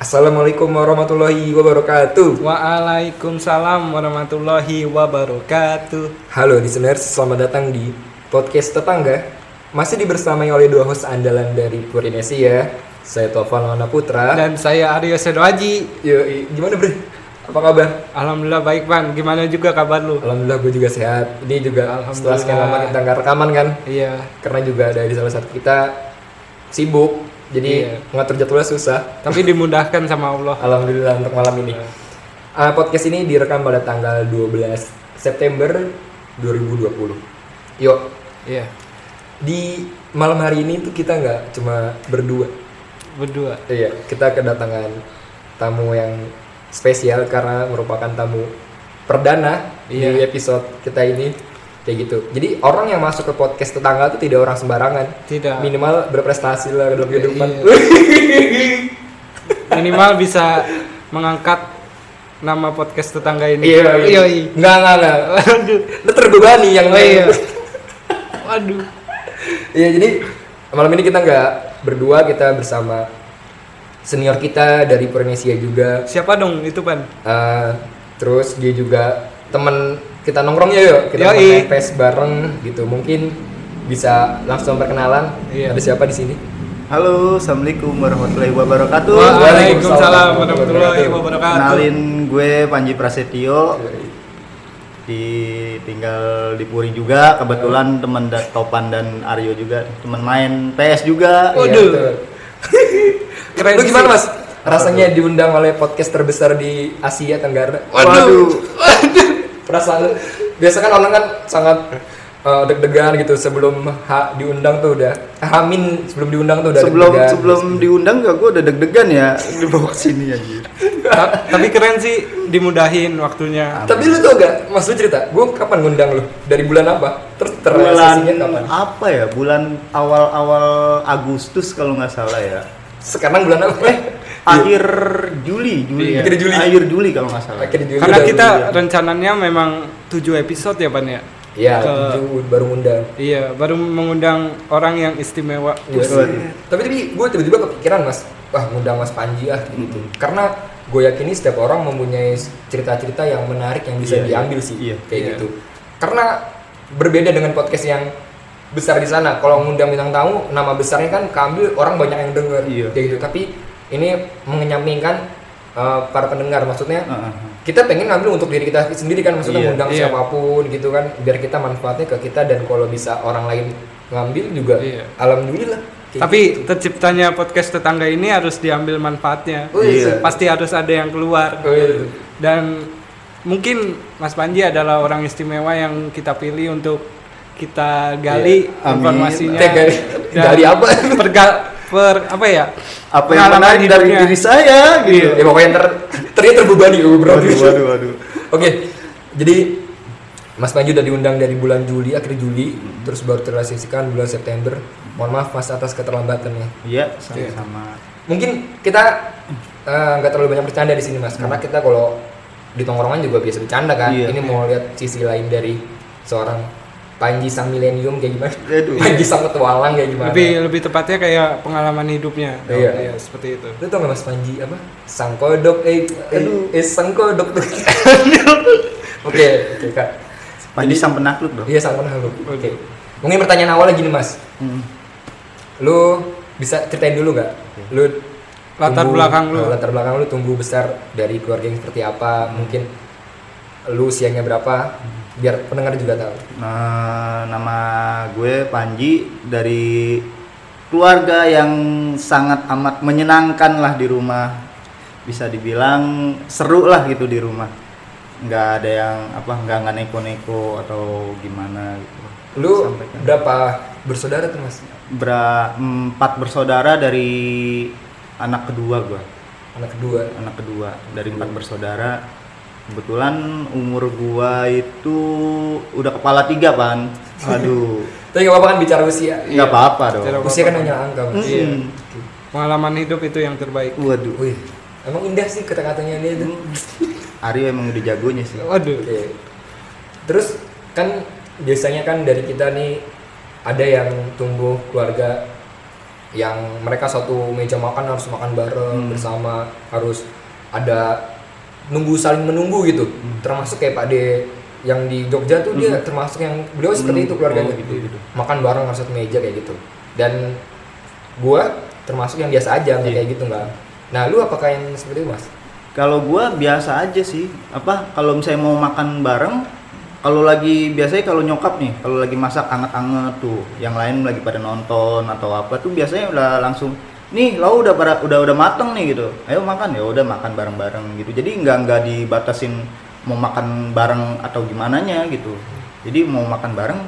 Assalamualaikum warahmatullahi wabarakatuh. Waalaikumsalam warahmatullahi wabarakatuh. Halo listeners, selamat datang di podcast tetangga. Masih dibersamai oleh dua host andalan dari Purinesia. Saya Tovan Lana Putra. Dan saya Aryo Sedoaji. Yo, gimana bre? Apa kabar? Alhamdulillah baik Pan. Gimana juga kabar lu? Alhamdulillah gue juga sehat. Ini juga setelah sekian lama kita nggak rekaman kan? Iya. Karena juga ada di salah satu kita sibuk. Jadi Iya. ngatur jadwalnya susah. Tapi dimudahkan sama Allah. Alhamdulillah untuk malam ini. Uh, podcast ini direkam pada tanggal 12 September 2020. Yuk, Iya. di malam hari ini tuh kita nggak cuma berdua. Berdua. Iya, kita kedatangan tamu yang spesial karena merupakan tamu perdana di Iya. episode kita ini. Kayak gitu. Jadi orang yang masuk ke podcast tetangga itu tidak orang sembarangan. Tidak. Minimal berprestasi lah dalam kehidupan. Iya. Minimal bisa mengangkat nama podcast tetangga ini. Iya, iya. iya. Enggak, enggak, enggak. Waduh. Lu terbebani yang Oh, iya. Waduh. Iya jadi malam ini kita nggak berdua kita bersama senior kita dari Purnesia juga. Siapa dong itu Pan? Eh, terus dia juga teman kita nongkrong ya yuk kita PES bareng gitu mungkin bisa langsung perkenalan. Iya. Ada siapa di sini? Halo, assalamualaikum warahmatullahi wabarakatuh. Waalaikumsalam warahmatullahi wabarakatuh. Kenalin gue Panji Prasetyo. Di tinggal di Puri juga. Kebetulan teman da- Topan dan Aryo juga teman main PS juga. Waduh. Iya, betul. Keren Lu gimana mas? Rasanya diundang oleh podcast terbesar di Asia Tenggara. Waduh. Perasaan biasa kan orang kan sangat eh, deg-degan gitu sebelum ha, diundang tuh udah hamin sebelum diundang tuh udah Sebelum deg-degan. sebelum diundang gak gue udah deg-degan ya dibawa ke sini aja. Ta- Tapi keren sih dimudahin waktunya. Tapi lu tau gak, mas lu cerita, gue kapan ngundang lu? Dari bulan apa? Terus Bulan kapan? apa ya? Bulan awal-awal Agustus kalau nggak salah ya. Sekarang bulan apa? Eh, Akhir Juli, Juli. Iya. ya. Akhir Juli. Akhir Juli kalau nggak salah. akhirnya Juli Karena udah kita ngundang. rencananya memang 7 episode ya Pan ya. Iya, ke- tujuh baru ngundang. Iya, baru mengundang orang yang istimewa. Iya. Tapi tapi gue tiba-tiba kepikiran mas, wah ngundang mas Panji ah gitu. Karena gue yakini setiap orang mempunyai cerita-cerita yang menarik yang bisa Iya, iya. diambil sih, Iya. kayak Iya. gitu. Karena berbeda dengan podcast yang besar di sana. Kalau ngundang bintang tamu, nama besarnya kan keambil orang banyak yang denger, Iya. kayak gitu. Tapi ini mengenyampingkan uh, para pendengar, maksudnya Heeh. kita pengen ngambil untuk diri kita sendiri kan maksudnya Iya, ngundang iya. siapa pun gitu kan biar kita manfaatnya ke kita dan kalau bisa orang lain ngambil juga Iya. alhamdulillah Kayak Tapi gitu. terciptanya podcast tetangga ini harus diambil manfaatnya. Oh, iya. Pasti harus ada yang keluar. Oh, iya. Dan mungkin Mas Panji adalah orang istimewa yang kita pilih untuk kita gali Iya. Amin. informasinya. Gali- gali apa? perga- per apa ya? Apa yang menarik dari hidupnya. diri saya gitu. ya pokoknya ter ternyata terbebani bro Waduh, waduh, waduh. oke jadi Mas Panji udah diundang dari bulan Juli akhir Juli terus baru terrealisasikan bulan September mohon maaf Mas atas keterlambatannya Iya, sama-sama. mungkin kita eh, nggak terlalu banyak bercanda di sini mas karena kita kalau di tongkrongan juga biasa bercanda kan Iya. ini mau lihat sisi lain dari seorang Panji sang milenium kayak gimana Aduh. Panji sang petualang kayak gimana Lebih lebih tepatnya kayak pengalaman hidupnya. Iya. seperti itu. lu tau gak mas Panji apa sang kodok eh Aduh. eh, eh sang kodok tuh oke oke kak Panji sang penakluk dong. iya sang penakluk oke mungkin pertanyaan awalnya gini mas Hmm. lu bisa ceritain dulu gak lu Latar tumbuh- belakang lu. eh, latar belakang lu tumbuh besar dari keluarga yang seperti apa mungkin lu usianya berapa biar pendengar juga tahu Nah, nama gue Panji dari keluarga yang sangat amat menyenangkan lah di rumah. Bisa dibilang seru lah gitu di rumah. Nggak ada yang apa nggak nggak neko-neko atau gimana gitu. lu Sampaikan. berapa bersaudara tuh mas Bera- empat bersaudara dari anak kedua gue. anak kedua anak kedua dari empat bersaudara kebetulan umur gua itu udah kepala tiga pan aduh tapi gak apa-apa kan bicara usia nggak apa-apa dong Tidak usia kan hanya angka mas Iya. Mm. Pengalaman hidup itu yang terbaik. waduh Wih, emang indah sih kata-katanya dia tuh Aryo emang udah jagonya sih Waduh. Oke. Terus kan biasanya kan dari kita nih ada yang tumbuh keluarga yang mereka satu meja makan harus makan bareng Hmm. bersama harus ada nunggu saling menunggu gitu Hmm. termasuk kayak Pak De yang di Jogja tuh dia termasuk yang beliau seperti itu keluarganya Oh, gitu, gitu. makan bareng harus satu meja kayak gitu dan gua termasuk yang biasa aja Iya. kayak gitu nggak nah lu apakah yang seperti itu mas Kalau gua biasa aja sih. Apa kalau misalnya mau makan bareng, kalau lagi biasanya kalau nyokap nih, kalau lagi masak anget-anget tuh, yang lain lagi pada nonton atau apa tuh biasanya udah langsung nih lo udah pada udah udah mateng nih gitu. Ayo makan ya udah makan bareng-bareng gitu. Jadi nggak nggak dibatasin mau makan bareng atau gimana nya gitu. Jadi mau makan bareng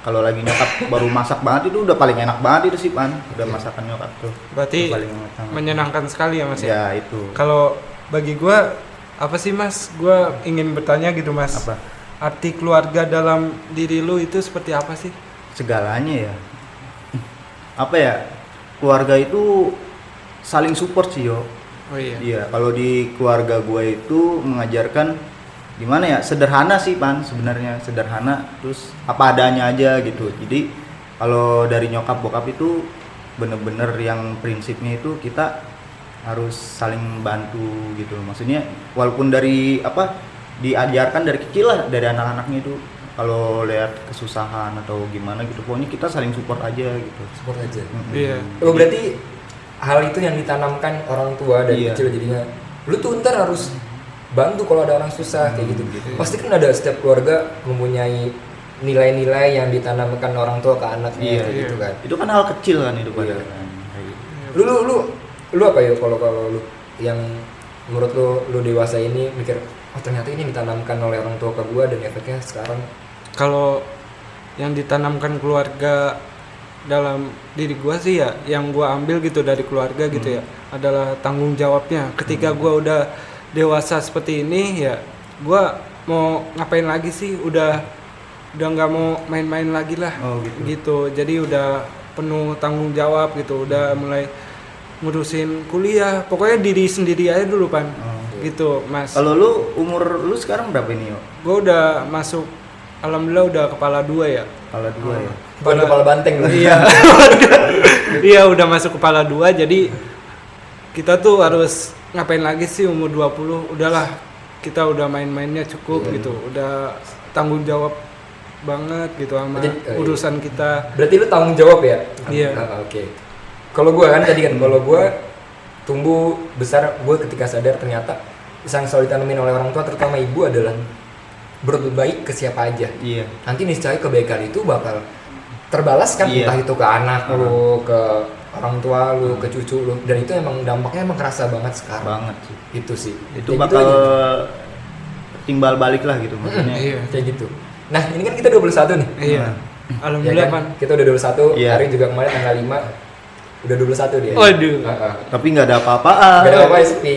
kalau lagi nyokap baru masak banget itu udah paling enak banget itu sih pan udah masakan nyokap tuh Berarti paling enak banget. menyenangkan sekali ya mas ya. ya itu Kalau bagi gua apa sih mas? Gua ingin bertanya gitu mas. apa Arti keluarga dalam diri lu itu seperti apa sih? segalanya ya apa ya keluarga itu saling support sih yo. Oh iya. iya kalau di keluarga gue itu mengajarkan gimana ya sederhana sih pan sebenarnya sederhana terus apa adanya aja gitu. Jadi kalau dari nyokap bokap itu bener-bener yang prinsipnya itu kita harus saling bantu gitu. Maksudnya walaupun dari apa diajarkan dari kecil lah dari anak-anaknya itu kalau lihat kesusahan atau gimana gitu pokoknya kita saling support aja gitu support aja. Iya. oh berarti hal itu yang ditanamkan orang tua dari Iya. kecil jadinya lu tuh ntar harus bantu kalau ada orang susah kayak gitu gitu. pasti kan ada setiap keluarga mempunyai nilai-nilai yang ditanamkan orang tua ke anaknya Iya, kayak gitu iya. kan itu kan hal kecil kan itu Iya. padahal kan. Kayak gitu. lu lu lu lu apa ya kalau kalau lu yang menurut lu lu dewasa ini mikir oh ternyata ini ditanamkan oleh orang tua ke gua dan efeknya sekarang Kalau yang ditanamkan keluarga dalam diri gua sih ya, yang gua ambil gitu dari keluarga gitu ya, adalah tanggung jawabnya. Ketika gua udah dewasa seperti ini ya, gua mau ngapain lagi sih? Udah udah nggak mau main-main lagi lah. Oh, gitu. gitu. Jadi udah penuh tanggung jawab gitu. Udah mulai ngurusin kuliah. Pokoknya diri sendiri aja dulu pan. Oh. Gitu, Mas. Kalau lu umur lu sekarang berapa ini yo? Gue udah masuk, alhamdulillah udah kepala dua ya. Kepala dua ya. bukan kepala banteng lu Iya. Iya udah masuk kepala dua jadi kita tuh harus ngapain lagi sih umur 20 udahlah kita udah main-mainnya cukup Iya. gitu udah tanggung jawab banget gitu sama Jadi, eh, urusan kita berarti lu tanggung jawab ya Iya. Ah, oke kalau gua kan tadi kan kalau gua tumbuh besar gua ketika sadar ternyata yang selalu ditanamin oleh orang tua terutama ibu adalah berbuat baik ke siapa aja Iya. nanti niscaya kebaikan itu bakal terbalas kan Iya. entah itu ke anak lu ke orang tua lu ke cucu lu dan itu emang dampaknya emang kerasa banget sekarang Banget sih. itu sih Itu Kayak bakal gitu timbal balik lah gitu maksudnya. iya kayak gitu nah ini kan kita 21 nih iya Nah. Ya alhamdulillah kan? pan kita udah 21 Iya. hari juga kemarin tanggal 5 udah 21 dia Waduh. Heeh. Tapi nggak ada apa-apaan. Gak ada apa-apa ya sepi.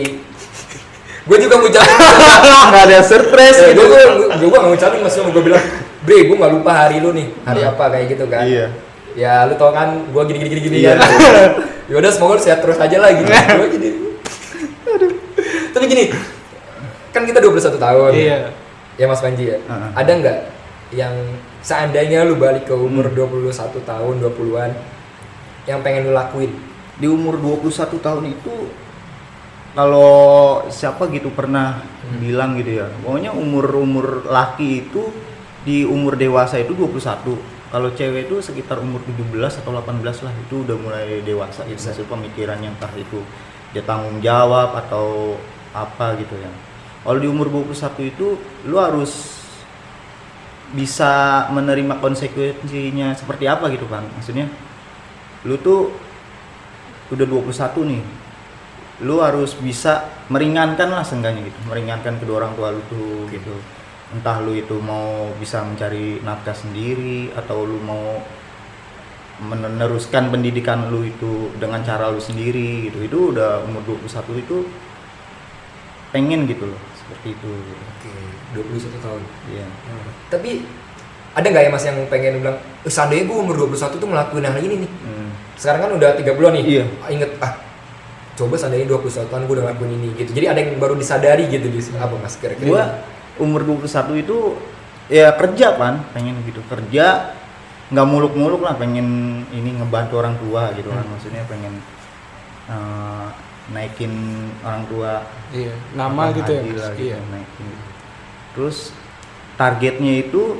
Gue juga ngucapin. Nggak ada surprise Eh, gitu. gue gue gue gak ngucapin mas gue bilang, bre gue gak lupa hari lu nih, hari apa kayak gitu kan. Iya. Ya lu tau kan, gue gini gini gini gini Iya. kan. Yaudah semoga lu sehat terus aja lah gitu. gue gini. Aduh. Tapi gini, kan kita 21 tahun. iya Ya Mas Panji ya. Heeh. Ada nggak yang seandainya lu balik ke umur Hmm. 21 tahun, 20-an yang pengen lu lakuin? Di umur 21 tahun itu kalau siapa gitu pernah Hmm. bilang gitu ya. Pokoknya umur-umur laki itu di umur dewasa itu 21. Kalau cewek itu sekitar umur 17 atau 18 lah itu udah mulai dewasa gitu. Hasil pemikirannya entah itu dia tanggung jawab atau apa gitu ya. Kalau di umur 21 itu lu harus bisa menerima konsekuensinya seperti apa gitu kan. Maksudnya lu tuh udah 21 nih. Lu harus bisa meringankan lah seenggaknya gitu. Meringankan kedua orang tua lu tuh gitu. Entah lu itu mau bisa mencari nafkah sendiri atau lu mau meneruskan pendidikan lu itu dengan cara lu sendiri gitu. Itu udah umur 21 itu pengen gitu loh seperti itu gitu. Oke, 21 tahun. Iya. Tapi ada nggak ya mas yang pengen bilang, eh, seandainya gue umur 21 tuh ngelakuin hal ini nih. Hmm. Sekarang kan udah 30 nih. Iya. Ah, Inget, ah coba seandainya 21 tahun gue udah ngelakuin ini gitu. Jadi ada yang baru disadari gitu di apa mas kira-kira? gua umur 21 itu ya kerja kan pengen gitu kerja nggak muluk-muluk lah pengen ini ngebantu orang tua gitu kan maksudnya pengen eh, naikin orang tua iya nama gitu ya Mas? gitu, iya naikin. terus targetnya itu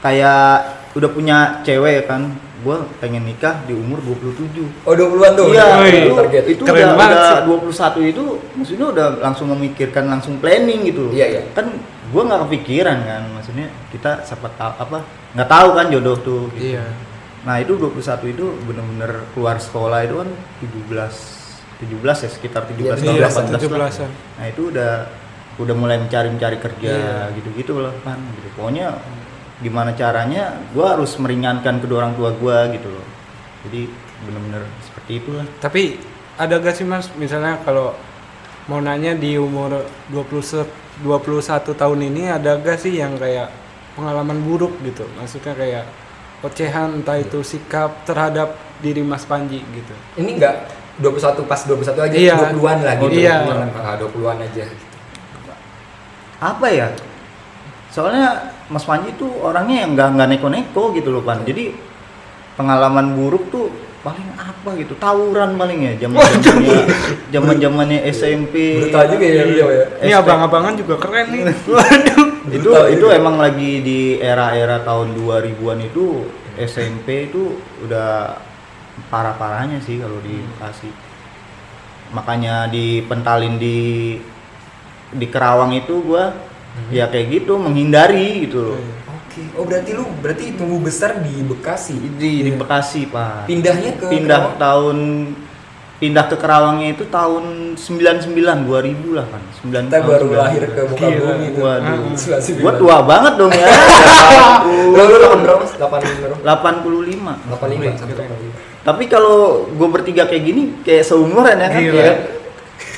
kayak udah punya cewek kan gue pengen nikah di umur 27 Oh 20-an tuh. Iya, itu, target. itu Keren udah, banget udah sih. 21 itu maksudnya udah langsung memikirkan langsung planning gitu. Iya, iya. Kan gua nggak kepikiran kan, maksudnya kita siapa tahu apa nggak tahu kan jodoh tuh. Gitu. iya Nah itu 21 itu bener-bener keluar sekolah itu kan 17 17 ya sekitar 17 Iya, tahun iya 18 lah. 17-an Nah itu udah udah mulai mencari-mencari kerja Iya. gitu-gitu loh kan gitu. Pokoknya gimana caranya gua harus meringankan kedua orang tua gua gitu loh. Jadi bener-bener seperti itulah. tapi ada gak sih mas misalnya kalau mau nanya di umur 20 se- 21 tahun ini ada gak sih yang kayak pengalaman buruk gitu maksudnya kayak ocehan entah itu sikap terhadap diri Mas Panji gitu Ini enggak 21 pas 21 aja Iya. 20-an lah gitu. Iya. 20-an, ah, 20-an aja. apa ya soalnya Mas Panji tuh orangnya yang nggak nggak neko-neko gitu loh pan. Jadi pengalaman buruk tuh paling apa gitu? Tawuran paling ya zaman zamannya zaman zamannya SMP Brutal juga ya beliau ya. ini abang-abangan juga keren nih. Waduh. Itu Brutal itu juga. emang lagi di era-era tahun 2000-an itu SMP itu udah parah-parahnya sih kalau di Bekasi makanya dipentalin di di Kerawang itu gua ya kayak gitu menghindari gitu loh Oke. Oh berarti lu berarti tumbuh besar di Bekasi. di, di Bekasi pak Pindahnya ke pindah Kerawang? tahun pindah ke Kerawangnya itu tahun 99 2000 lah kan 9 Kita baru lahir ke muka Gila. bumi itu. Waduh. Sembilan gua tua banget dong ya Lu lu 8 berapa? Mas? 8 berapa? 85 85. Keren. tapi kalau gue bertiga kayak gini kayak seumuran ya kan Gila. ya.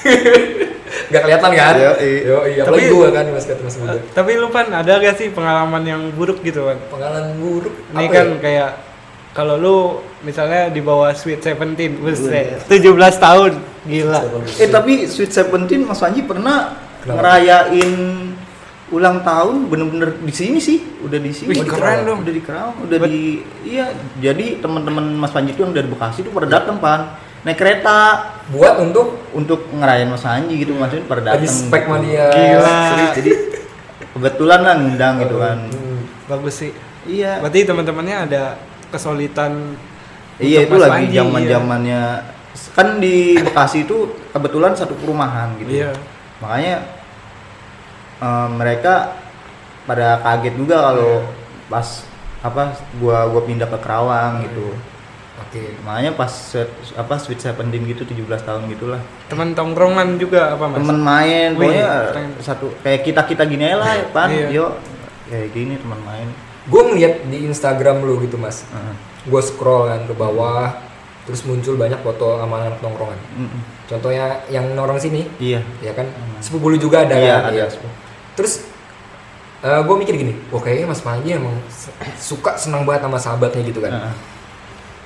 Gak kelihatan kan? Yo, iya. Yo, iya. Apalagi Tapi- gua kan Mas kata Mas muda. tapi lu pan ada gak sih pengalaman yang buruk gitu kan Pengalaman buruk. ini apa kan ya? kayak kalau lu misalnya di bawah Sweet Seventeen, buset, 17 tahun, gila. eh tapi Sweet Seventeen Mas Panji pernah Kenapa? ngerayain ulang tahun bener-bener di sini sih udah di sini Wih, keren dong. udah di Kerawang udah di iya jadi teman-teman Mas Panji tuh yang dari Bekasi tuh pada datang pan naik kereta buat untuk untuk ngerayain Mas Panji gitu maksudnya pada datang spek sama dia. Gila. Serius, jadi kebetulan lah ngundang gitu kan Hmm. Bagus sih. iya Berarti teman-temannya ada kesulitan Iya itu Mas lagi zaman iya. zamannya kan di Bekasi itu kebetulan satu perumahan gitu. Iya. Makanya eh, mereka pada kaget juga kalau pas apa gua gua pindah ke Kerawang gitu. Oke. Makanya pas sweet, apa Sweet Seventeen gitu 17 tahun gitulah. Teman tongkrongan juga apa mas? Temen main Wih, pokoknya keren. satu kayak kita-kita gini aja lah, Pan. Iya. Yuk kayak gini teman main. Gue ngeliat di Instagram lu gitu mas. Heeh. Gue scroll kan ke bawah, terus muncul banyak foto sama anak nongkrongan. Mm-mm. Contohnya yang nongkrong sini, Iya. ya kan. Sepupu lu juga ada Iya, kan. ada. Iya. Terus gue mikir gini, wah kayaknya Mas Panji emang suka senang banget sama sahabatnya gitu kan. Heeh.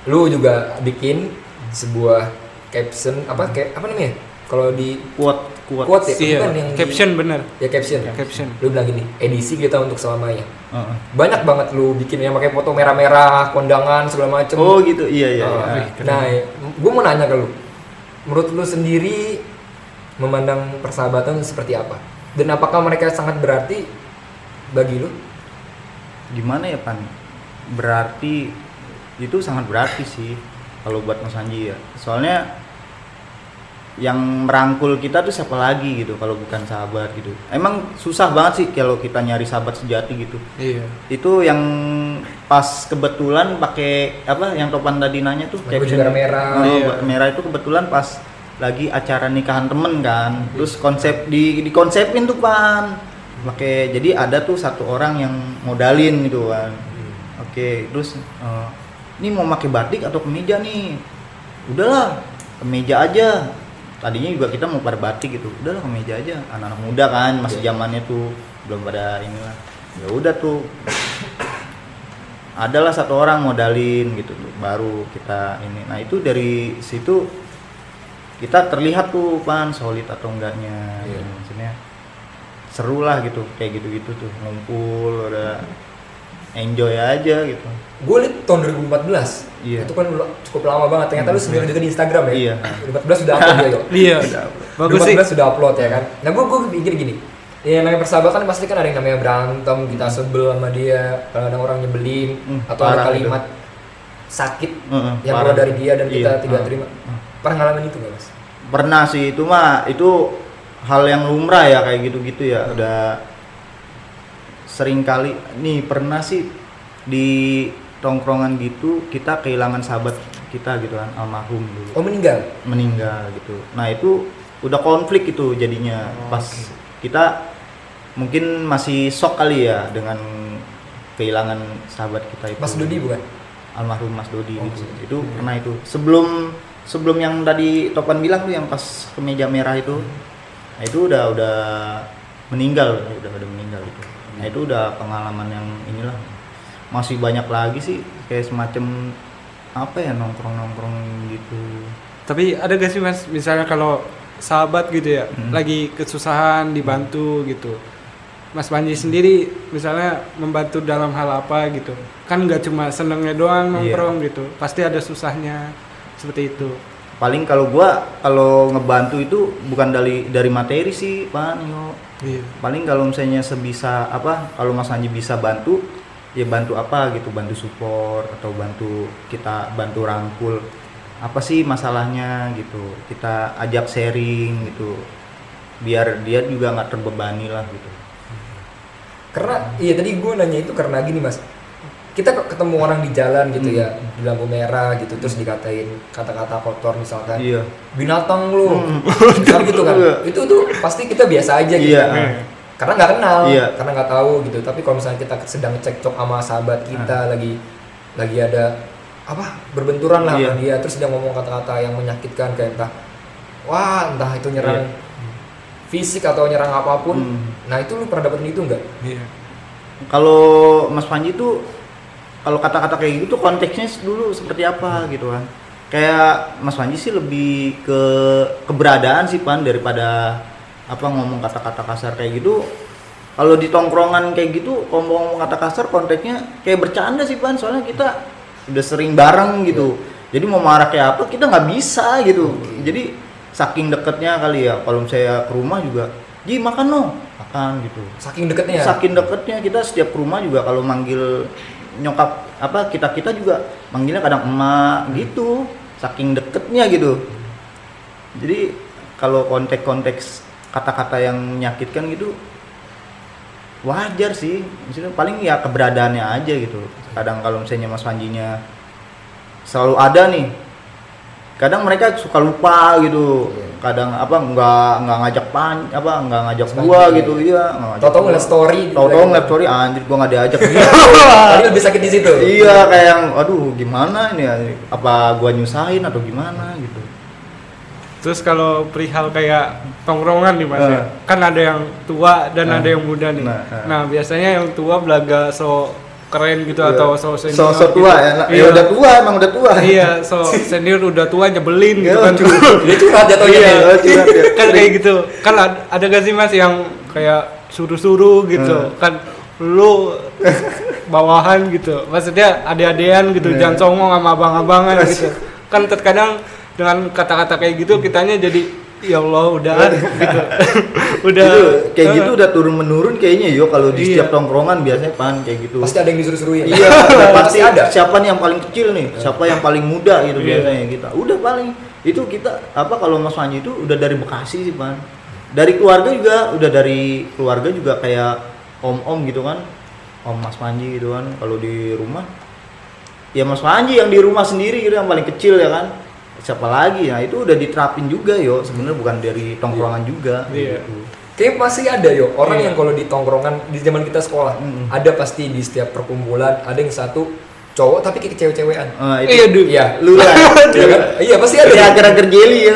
Lu juga bikin sebuah caption apa kayak apa namanya? Kalau di Quote quote. quote ya, Iya, bukan yang di- caption bener. ya caption. Caption. Lu bilang gini, edisi kita untuk selamanya. Heeh. Banyak banget lu bikin yang pakai foto merah-merah, kondangan segala macem. Oh gitu, iya iya. Ah, iya. nah, gue mau nanya ke lu, menurut lu sendiri memandang persahabatan seperti apa? Dan apakah mereka sangat berarti bagi lu? gimana ya pan berarti itu sangat berarti sih kalau buat Mas Anji ya. Soalnya yang merangkul kita tuh siapa lagi gitu kalau bukan sahabat gitu. Emang susah banget sih kalau kita nyari sahabat sejati gitu. Iya. itu yang pas kebetulan pakai apa yang topan tadi nanya tuh Baju caption- merah-merah. Oh, Iya. merah itu kebetulan pas lagi acara nikahan temen kan. Terus konsep di dikonsepin tuh pan. Pakai jadi ada tuh satu orang yang modalin gitu kan. Oke terus eh, ini mau pakai batik atau kemeja nih? Udahlah kemeja aja. Tadinya juga kita mau pada batik gitu. Udahlah kemeja aja. Anak-anak muda kan masih Iya. zamannya tuh belum pada inilah. Ya udah tuh. Adalah satu orang modalin gitu tuh baru kita ini. Nah itu dari situ kita terlihat tuh pan solid atau enggaknya. Gitu. maksudnya seru lah gitu kayak gitu-gitu tuh ngumpul udah enjoy aja gitu. Gue liat tahun 2014 Iya. itu kan cukup lama banget. Ternyata lu sendiri juga di Instagram ya. Iya. 2014 sudah upload ya yo Iya. Bagus sih. 2014 sudah upload ya kan? Nah gue gue pikir gini. Ya namanya persahabatan pasti kan ada yang namanya berantem kita sebel sama dia kadang orang nyebelin Hmm, atau ada kalimat sakit Heeh, yang parah. keluar dari dia dan kita Iya, tidak heeh. terima. Pernah ngalamin itu gak mas? pernah sih. Itu mah itu hal yang lumrah ya kayak gitu-gitu ya. Udah sering kali nih pernah sih di tongkrongan gitu kita kehilangan sahabat kita gitu kan almarhum dulu oh meninggal? meninggal gitu nah itu udah konflik itu jadinya Oh, pas oke. kita mungkin masih shock kali ya dengan kehilangan sahabat kita itu Mas Dodi bukan? almarhum Mas Dodi Oh, gitu. Dodi. Itu pernah itu. Sebelum sebelum yang tadi Topan bilang tuh yang pas kemeja merah itu. Nah, itu udah udah meninggal, udah udah meninggal itu. Nah, itu udah pengalaman yang inilah. Masih banyak lagi sih kayak semacam apa ya nongkrong-nongkrong gitu. Tapi ada gak sih mas, misalnya kalau sahabat gitu ya, Hmm. lagi kesusahan dibantu gitu. Mas Panji sendiri misalnya membantu dalam hal apa gitu. Kan nggak cuma senengnya doang Iya. nongkrong gitu. Pasti ada susahnya seperti itu. Paling kalau gua kalau ngebantu itu bukan dari dari materi sih, Pak Nio. Iya. paling kalau misalnya sebisa apa kalau Mas Anji bisa bantu ya bantu apa gitu bantu support atau bantu kita bantu rangkul apa sih masalahnya gitu kita ajak sharing gitu biar dia juga nggak terbebani lah gitu Karena iya tadi gue nanya itu karena gini mas kita kok ketemu orang di jalan gitu Hmm. ya di lampu merah gitu terus dikatain kata-kata kotor misalkan iya binatang lu Hmm. misal gitu kan Iya. itu tuh pasti kita biasa aja gitu Iya. kan. karena nggak kenal Iya. karena nggak tahu gitu tapi kalau misalnya kita sedang cekcok sama sahabat kita Hmm. lagi lagi ada apa berbenturan lah Iya. sama dia terus dia ngomong kata-kata yang menyakitkan kayak entah wah entah itu nyerang fisik atau nyerang apa pun Hmm. nah itu lu pernah dapetin itu nggak Iya. kalau Mas Panji tuh kalau kata-kata kayak gitu konteksnya dulu seperti apa gitu kan kayak Mas Panji sih lebih ke keberadaan sih pan daripada apa ngomong kata-kata kasar kayak gitu. Kalau di tongkrongan kayak gitu ngomong kata kasar konteksnya kayak bercanda sih pan. Soalnya kita udah sering bareng gitu. Jadi mau marah kayak apa kita nggak bisa gitu. Jadi saking deketnya kali ya kalau saya ke rumah juga Ji makan no makan gitu. Saking deketnya ya? saking deketnya kita setiap ke rumah juga kalau manggil nyokap apa kita kita juga manggilnya kadang emak gitu saking deketnya gitu. Jadi kalau konteks-konteks kata-kata yang menyakitkan gitu wajar sih. Maksudnya paling ya keberadaannya aja gitu. Kadang kalau misalnya Mas Panjinya selalu ada nih kadang mereka suka lupa gitu. Iya. Kadang apa nggak nggak ngajak pan apa nggak ngajak Mas gua gitu iya nggak ngajak Tau-tau gua. ngeliat story gitu Tau-tau lagi. ngeliat story anjir gua nggak diajak Tadi lebih sakit di situ iya kayak yang aduh gimana ini ya apa gua nyusahin atau gimana gitu Terus kalau perihal kayak tongkrongan nih mas ya, Eh. kan ada yang tua dan Eh. ada yang muda nih. Nah, Nah, eh. biasanya yang tua belaga so keren gitu Iya. atau so senior. so, so tua gitu. ya, Iya. ya udah tua emang udah tua iya, so senior udah tua nyebelin gitu Iya, kan. dia curhat jatuhnya Iya. Oh, curhat ya. kan kayak gitu. Kan ad- ada gak sih mas yang kayak suruh-suruh gitu, Hmm. kan lu bawahan gitu. Maksudnya ade-adean gitu, Iya. jangan songong sama abang-abangan gitu. Kan terkadang dengan kata-kata kayak gitu kitanya jadi ya Allah udah. Gitu. udah. Itu kayak eh, gitu udah turun menurun kayaknya yo. Kalau di Iya. setiap tongkrongan biasanya pan kayak gitu. Pasti ada yang disuruh-suruhin. Iya pasti pasti ada. Siapa nih yang paling kecil nih? Siapa yang paling muda gitu Iya. biasanya kita udah paling. Itu kita apa kalau Mas Panji itu udah dari Bekasi sih pan. Dari keluarga juga udah dari keluarga juga kayak om-om gitu kan. Om Mas Panji gitu kan kalau di rumah. Ya Mas Panji yang di rumah sendiri gitu yang paling kecil ya kan siapa lagi nah itu udah diterapin juga yo sebenarnya bukan dari tongkrongan juga Iya. gitu. Kayak masih ada yo orang Iya. yang kalau di tongkrongan di zaman kita sekolah Mm. ada pasti di setiap perkumpulan ada yang satu cowok tapi kayak cewek-cewekan. Ah, Iya, Du. Iya. lu lah Iya kan? Iya pasti ada. ya agar-agar jeli ya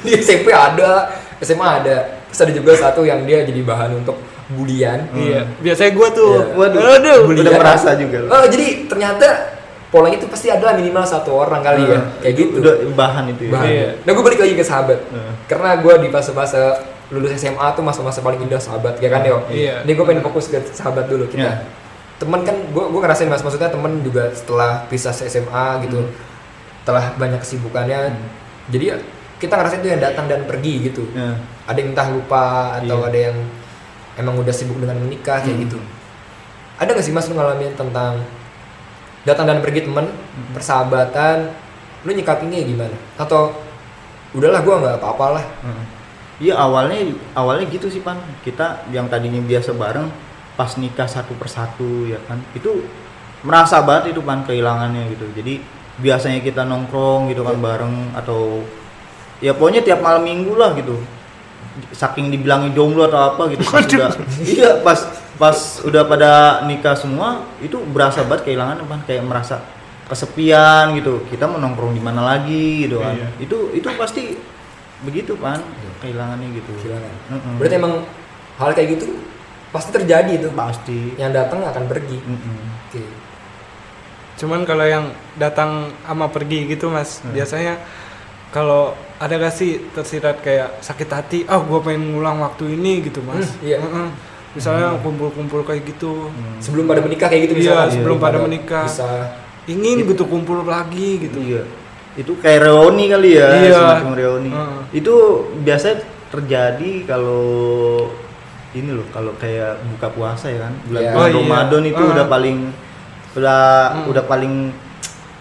di SMP ada, SMA ada. Terus ada juga satu yang dia jadi bahan untuk bulian. Iya, biasanya gua tuh. Iya. Waduh, Aduh. Bulian. udah merasa juga lu. Oh, jadi ternyata pola itu pasti ada minimal satu orang kali ya, Ah, kayak itu gitu. udah bahan itu ya Bahan. Iya. Nah gue balik lagi ke sahabat, Heeh. karena gue di fase-fase lulus SMA tuh masa-masa paling indah sahabat, ya kan yo. Iya. Ini gue pengen fokus ke sahabat dulu kita. Iya. temen kan gue gue ngerasain mas maksudnya temen juga setelah pisah SMA gitu Hmm. telah banyak kesibukannya jadi ya kita ngerasain tuh yang datang dan pergi gitu Ya. ada yang entah lupa atau Iya. ada yang emang udah sibuk dengan menikah kayak Hmm. gitu ada gak sih mas ngalamin tentang datang dan pergi temen Hmm. persahabatan lu nyikapinya gimana? Atau udahlah gua nggak apa-apa lah. Heeh. Iya awalnya awalnya gitu sih pan. Kita yang tadinya biasa bareng pas nikah satu persatu ya kan? Itu merasa banget itu pan kehilangannya gitu. Jadi biasanya kita nongkrong gitu kan bareng atau ya pokoknya tiap malam minggu lah gitu. Saking dibilangin jomblo atau apa gitu pas udah iya pas pas udah pada nikah semua itu berasa banget kehilangan pan kayak merasa kesepian gitu kita mau nongkrong di mana lagi gitu kan Iya. itu itu pasti begitu pan kehilangannya gitu kehilangan Mm-mm. berarti emang hal kayak gitu pasti terjadi tuh pasti yang datang akan pergi Mm-mm. oke Cuman kalau yang datang sama pergi gitu mas, Hmm. biasanya kalau ada gak sih tersirat kayak sakit hati, ah gue pengen ngulang waktu ini gitu mas. Hmm, iya. Heeh. Misalnya kumpul-kumpul kayak gitu, Hmm. sebelum pada menikah kayak gitu Iya, misalkan sebelum pada menikah. bisa ingin gitu kumpul lagi gitu. iya itu kayak reuni kali ya Iya. semacam reuni Heeh. itu biasa terjadi kalau ini loh kalau kayak buka puasa ya kan bulan, Iya. bulan Oh, iya. Ramadan itu Ah. udah paling udah Hmm. udah paling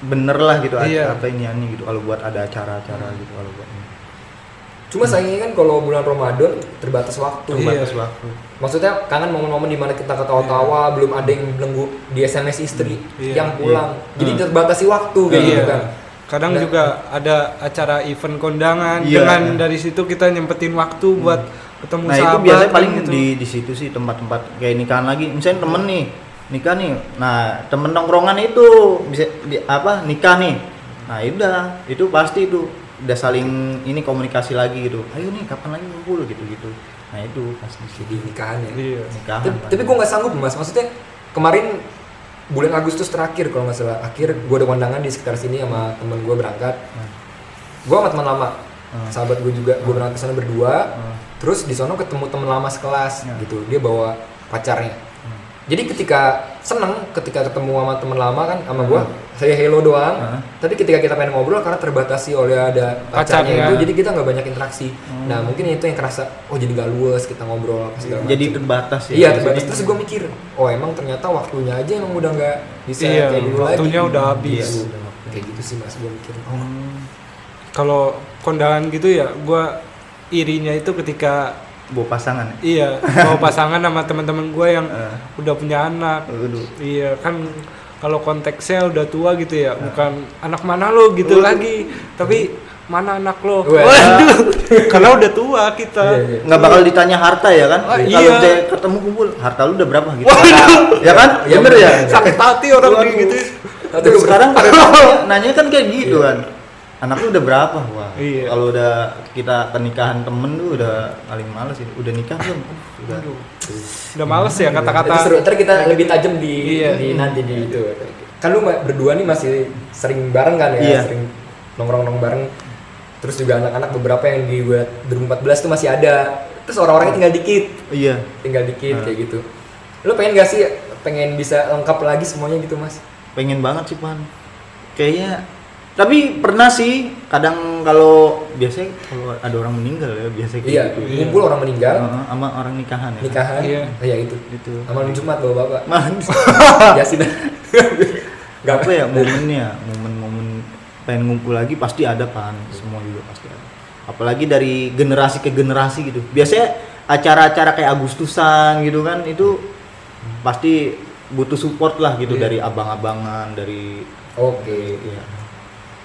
bener lah gitu Iya. apa ini gitu kalau buat ada acara-acara gitu kalau buat. Cuma sayangnya kan kalau bulan Ramadan terbatas waktu terbatas Iya. waktu maksudnya kangen momen-momen di mana kita ketawa-tawa belum ada yang belenggu di SMS istri Iya. yang pulang jadi Hmm. terbatasi waktu kayak Iya. gitu kan Kadang Nah. juga ada acara event kondangan Iya. dengan dari situ kita nyempetin waktu buat ketemu Nah itu sahabat biasanya kan paling gitu. di di situ sih tempat-tempat kayak nikahan lagi. Misalnya temen nih nikah nih. Nah temen nongkrongan itu bisa di, apa nikah nih. Nah itu udah itu pasti itu udah saling ini komunikasi lagi gitu. Ayo nih kapan lagi ngumpul gitu gitu. Nah itu sih di nikahan ya Iya. nikahan. tapi, tapi gue nggak sanggup mas maksudnya kemarin bulan Agustus terakhir kalau nggak salah akhir gue ada kondangan di sekitar sini sama temen gue berangkat Hmm. gue sama teman lama Hmm. sahabat gue juga gue berangkat ke sana berdua Hmm. terus di sana ketemu teman lama sekelas Hmm. gitu dia bawa pacarnya Hmm. jadi ketika seneng ketika ketemu sama teman lama kan sama gue Hmm. Saya hello doang Hmm. tapi ketika kita pengen ngobrol karena terbatasi oleh ada pacarnya Pacarnya. itu jadi kita nggak banyak interaksi Hmm. nah mungkin itu yang kerasa oh jadi gak luas kita ngobrol apa segala Jadi macem. terbatas ya. Iya Jadi- terbatas terus gue mikir, oh emang ternyata waktunya aja emang udah nggak bisa Iya, kayak dulu waktunya lagi. udah habis. Iya, udah. kayak gitu sih mas gue mikir. Oh, Hmm. Kalau kondangan gitu ya gua irinya itu ketika Bawa pasangan. ya? iya mau pasangan sama teman-teman gue yang Eh. udah punya anak. Waduh. Iya kan kalau konteksnya udah tua gitu ya, bukan anak mana lo gitu lagi, tapi mana anak lo? Wah. Waduh, karena udah tua kita. Iya, iya. nggak bakal ditanya harta ya kan? Oh, Kalau iya. saya ketemu kumpul, harta lu udah berapa gitu? Waduh. ya kan? Iya, Bener ya? Sakit hati orang Waduh. gitu. Terus gue sekarang pada nanya, kan kayak gitu kan. Anak lu udah berapa? Wah. Iya. Kalau udah kita pernikahan temen tuh udah paling males sih. Udah nikah belum? Udah. Aduh. Udah males ya Itu kata-kata. seru. Ntar kita lebih tajam di, Iya. di nanti di itu. Kan lu berdua nih masih sering bareng kan ya, Iya. sering nongkrong-nongkrong bareng. Terus juga anak-anak beberapa yang di 2014 tuh masih ada. Terus orang-orangnya tinggal dikit, Iya. tinggal dikit Hmm. kayak gitu. Lu pengen gak sih pengen bisa lengkap lagi semuanya gitu mas? Pengen banget sih pan. Kayaknya tapi pernah sih kadang kalau biasanya kalau ada orang meninggal ya biasa kayak Iya, gitu. Iya. ngumpul orang meninggal, Heeh, sama orang nikahan ya. nikahan, Iya. iya itu. Gitu. Amal Jumat bawa bapak. Man, Yasin. Gak apa ya momennya, momen-momen pengen ngumpul lagi pasti ada pan, semua juga pasti ada. Apalagi dari generasi ke generasi gitu. Biasanya acara-acara kayak Agustusan gitu kan itu pasti butuh support lah gitu Iya. dari abang-abangan, dari Oke. ya.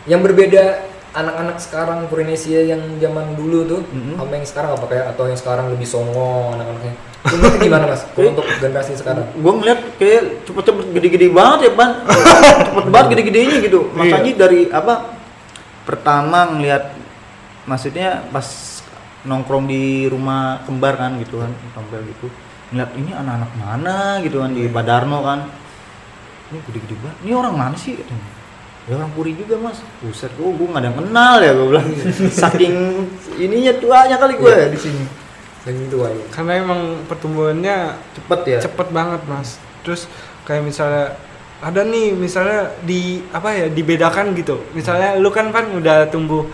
Yang berbeda anak-anak sekarang Polinesia yang zaman dulu tuh Mhm. sama yang sekarang apa kayak atau yang sekarang lebih songo anak-anaknya. Lu gimana mas? Kalau untuk generasi sekarang? Gue ngeliat kayak cepet-cepet gede-gede banget ya pan, cepet banget gede-gedenya gitu. Makanya dari apa? Pertama ngeliat, maksudnya pas nongkrong di rumah kembar kan gitu kan, tampil gitu. Ngeliat ini anak-anak mana gitu kan di Padarno kan. Ini gede-gede banget. Ini orang mana sih? Ya orang Puri juga mas. Buset, gue gue nggak ada yang kenal ya gue bilang. Saking ininya tuanya kali gue di sini. Yang itu aja. Karena emang pertumbuhannya Cepet ya. cepet banget mas. terus kayak misalnya ada nih misalnya di apa ya dibedakan gitu misalnya lu kan kan udah tumbuh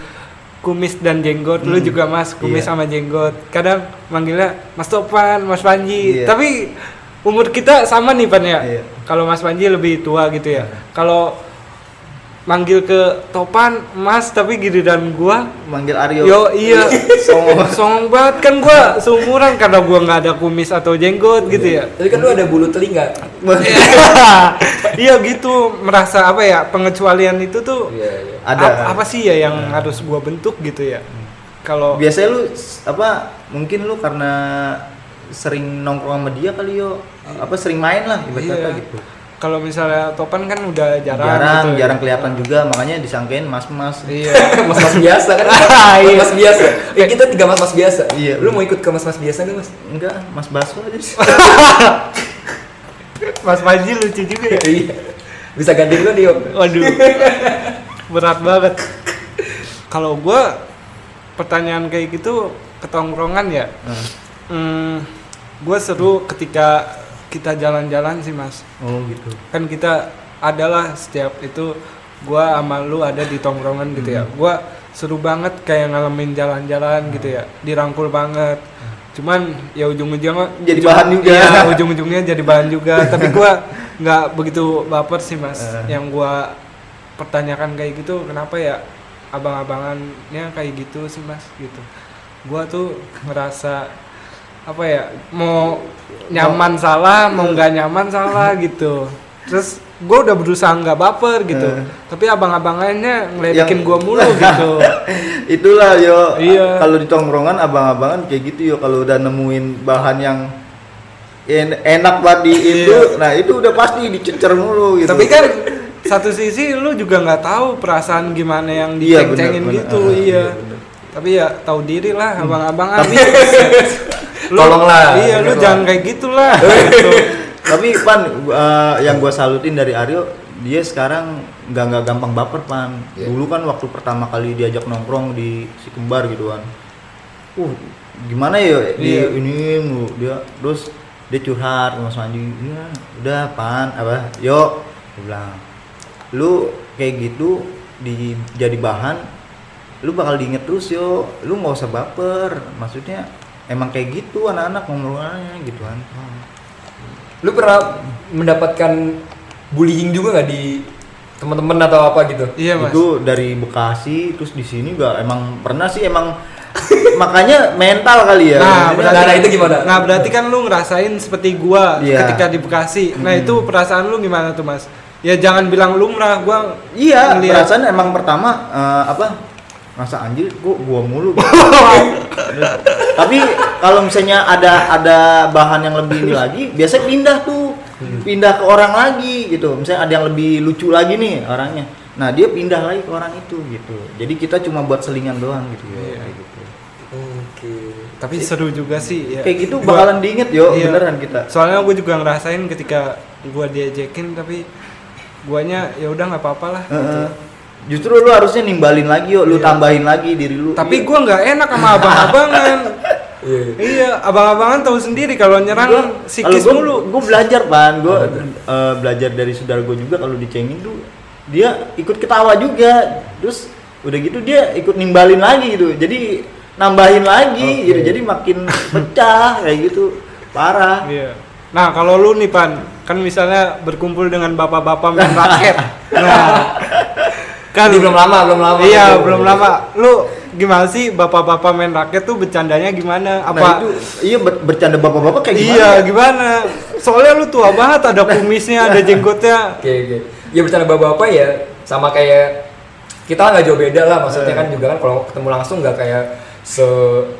kumis dan jenggot lu Hmm. juga mas kumis Iya. sama jenggot kadang manggilnya mas Topan mas Panji Iya. tapi umur kita sama nih pan ya Iya. kalau mas Panji lebih tua gitu ya kalau manggil ke Topan mas tapi giliran gua manggil Aryo yo iya Songo. songong banget kan gua seumuran karena gua nggak ada kumis atau jenggot gitu ya Tapi kan lu ada bulu telinga. iya gitu merasa apa ya pengecualian itu tuh Iya, iya. Ada. ap- apa sih ya yang harus gua bentuk gitu ya kalau biasanya lu apa mungkin lu karena sering nongkrong sama dia kali yo apa sering main lah ibarat Iya. kata gitu kalau misalnya Topan kan udah jarang jarang gitu ya. jarang kelihatan juga makanya disangkain mas mas iya Mas-mas biasa kan? Iya. Mas biasa. Ya kita tiga mas-mas biasa. Iya. Lu mau ikut ke mas-mas biasa gak, Mas? enggak mas baso aja sih. Mas Panji lucu juga ya Iya. Bisa ganti lu Dio. Waduh, berat banget. Kalau gua pertanyaan kayak gitu ketongkrongan ya, Nah. hmm, gua seru ketika kita jalan-jalan sih mas. oh gitu Kan kita adalah setiap itu gua sama lu ada di tongkrongan gitu ya. Gua seru banget kayak ngalamin jalan-jalan gitu ya, dirangkul banget. Cuman ya ujung-ujungnya Jadi ujung- bahan juga. Iya, ujung-ujungnya jadi bahan juga. Tapi gua nggak begitu baper sih mas. Eh. Yang gua pertanyakan kayak gitu, kenapa ya abang-abangannya kayak gitu sih mas gitu. Gua tuh ngerasa apa ya mau nyaman salah, mau nggak nyaman salah gitu. Terus gue udah berusaha nggak baper gitu, Eh. tapi abang-abangannya ngeledekin Yang- gua mulu gitu. itulah yo Iya. kalau di tongkrongan abang-abangan kayak gitu yo kalau udah nemuin bahan yang en- enak banget di itu nah itu udah pasti dicecer mulu gitu Tapi kan satu sisi lu juga nggak tahu perasaan gimana yang Iya, diceng-cengin bener, gitu. Ah, iya. iya, bener. Tapi ya tahu diri lah abang-abangan. Tapi- Lu- Tolonglah, Iya, lu tolong. jangan kayak gitulah. gitu. tapi pan uh, yang gua salutin dari Aryo dia sekarang nggak nggak gampang baper pan Iya. dulu kan waktu pertama kali diajak nongkrong di si kembar gitu kan uh gimana ya di Iya. ini mulu dia terus dia curhat sama Mas Manji ya udah pan apa yuk dia bilang lu kayak gitu di jadi bahan lu bakal diinget terus yo lu nggak usah baper maksudnya emang kayak gitu anak-anak ngomongnya gitu kan Lu pernah mendapatkan bullying juga nggak di teman-teman atau apa gitu? Iya, Mas. itu dari Bekasi terus di sini juga emang pernah sih emang makanya mental kali ya Nah, berarti, Nah, itu gimana? Nah, berarti kan lu ngerasain seperti gua Iya. ketika di Bekasi. Nah, Hmm. itu perasaan lu gimana tuh, Mas? Ya jangan bilang lumrah, gua iya ngeliat- perasaan emang pertama eh, apa masa anjir gua gua mulu tapi kalau misalnya ada ada bahan yang lebih ini lagi biasanya pindah tuh pindah ke orang lagi gitu misalnya ada yang lebih lucu lagi nih orangnya nah dia pindah lagi ke orang itu gitu jadi kita cuma buat selingan doang gitu ya gitu Oke. tapi seru juga sih ya. kayak gitu Gua- bakalan diinget yo Iya. beneran kita Soalnya gue juga ngerasain ketika gua diejekin tapi guanya ya udah nggak apa-apa lah. Heeh. Justru lu harusnya nimbalin lagi yo, lu Iya. tambahin lagi diri lu. Tapi Iya. gua nggak enak sama abang-abangan. Iya. iya, abang-abangan tahu sendiri kalau nyerang Gua- sikis kalau gua, mulu. Gua belajar pan, gua eh, belajar dari saudara gua juga kalau dicengin tuh dia ikut ketawa juga. Terus udah gitu dia ikut nimbalin lagi gitu. Jadi nambahin lagi Oke. gitu. Jadi makin pecah kayak gitu. Parah. Iya. Nah, kalau lu nih Pan, kan misalnya berkumpul dengan bapak-bapak main raket. Nah, kan Ini belum lama, belum lama. Iya, belum lama. Lu gimana sih bapak-bapak main raket tuh bercandanya gimana? Nah, Apa itu iya ber- bercanda bapak-bapak kayak gimana? Iya, ya? gimana? Soalnya lu tua banget, ada kumisnya, ada jenggotnya. Oke, oke. Ya bercanda bapak-bapak ya sama kayak kita nggak jauh beda lah maksudnya Eh. kan juga kan kalau ketemu langsung nggak kayak se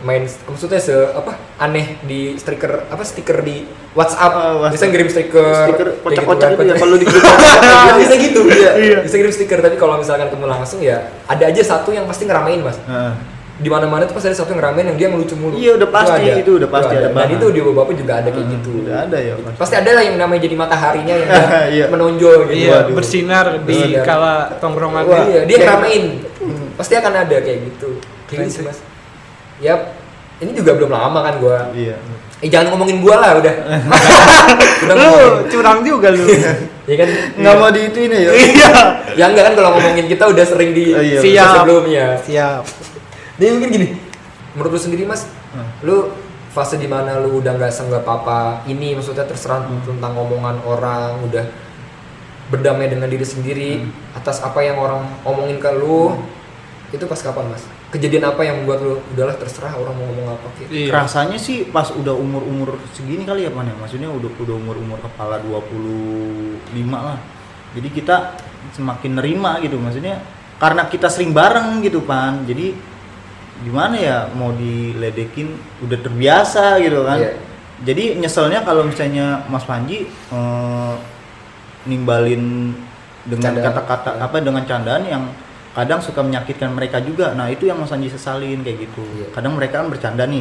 main maksudnya se apa aneh di stiker apa stiker di WhatsApp Oh, WhatsApp. bisa ngirim stiker Stiker kayak kocak-kocak gitu itu ya kan. kalau di grup gitu. bisa gitu Iya. bisa kirim stiker tapi kalau misalkan ketemu langsung ya ada aja satu yang pasti ngeramein mas Heeh. di mana mana tuh pasti ada satu yang ngeramein yang dia ngelucu mulu Iya, udah pasti, itu udah pasti ada dan banget. itu di bapak juga ada kayak Hmm, gitu udah ada ya, pasti. pasti ada lah yang namanya jadi mataharinya yang Iya. menonjol gitu Iya, Waduh. bersinar di kala tongkrongan. Iya, dia ngeramein. Pasti akan ada kayak gitu. Kayak gitu sih, Mas. Yap. ini juga belum lama kan gue Iya. eh jangan ngomongin gue lah udah udah lu ngomongin curang juga lu ya kan Nggak mau di itu ini ya. iya ya enggak kan kalau ngomongin kita udah sering di Oh, iya, Siap. sebelumnya siap Jadi mungkin gini, menurut lu sendiri mas, Hmm. lu fase di mana lu udah nggak senggak apa ini maksudnya terserah Hmm. tentang omongan orang, udah berdamai dengan diri sendiri Hmm. atas apa yang orang omongin ke lu, itu pas kapan mas? Kejadian apa yang membuat lu udahlah terserah orang mau ngomong apa gitu? iya Rasanya sih pas udah umur-umur segini kali ya Pan ya. Maksudnya udah udah umur-umur kepala 25 lah. Jadi kita semakin nerima gitu maksudnya karena kita sering bareng gitu Pan. Jadi gimana ya mau diledekin udah terbiasa gitu kan. Iya. Jadi nyeselnya kalau misalnya Mas Panji eh, nimbalin dengan kata-kata apa dengan candaan yang kadang suka menyakitkan mereka juga. Nah, itu yang Mas Panji sesalin kayak gitu. Iya. Kadang mereka kan bercanda nih.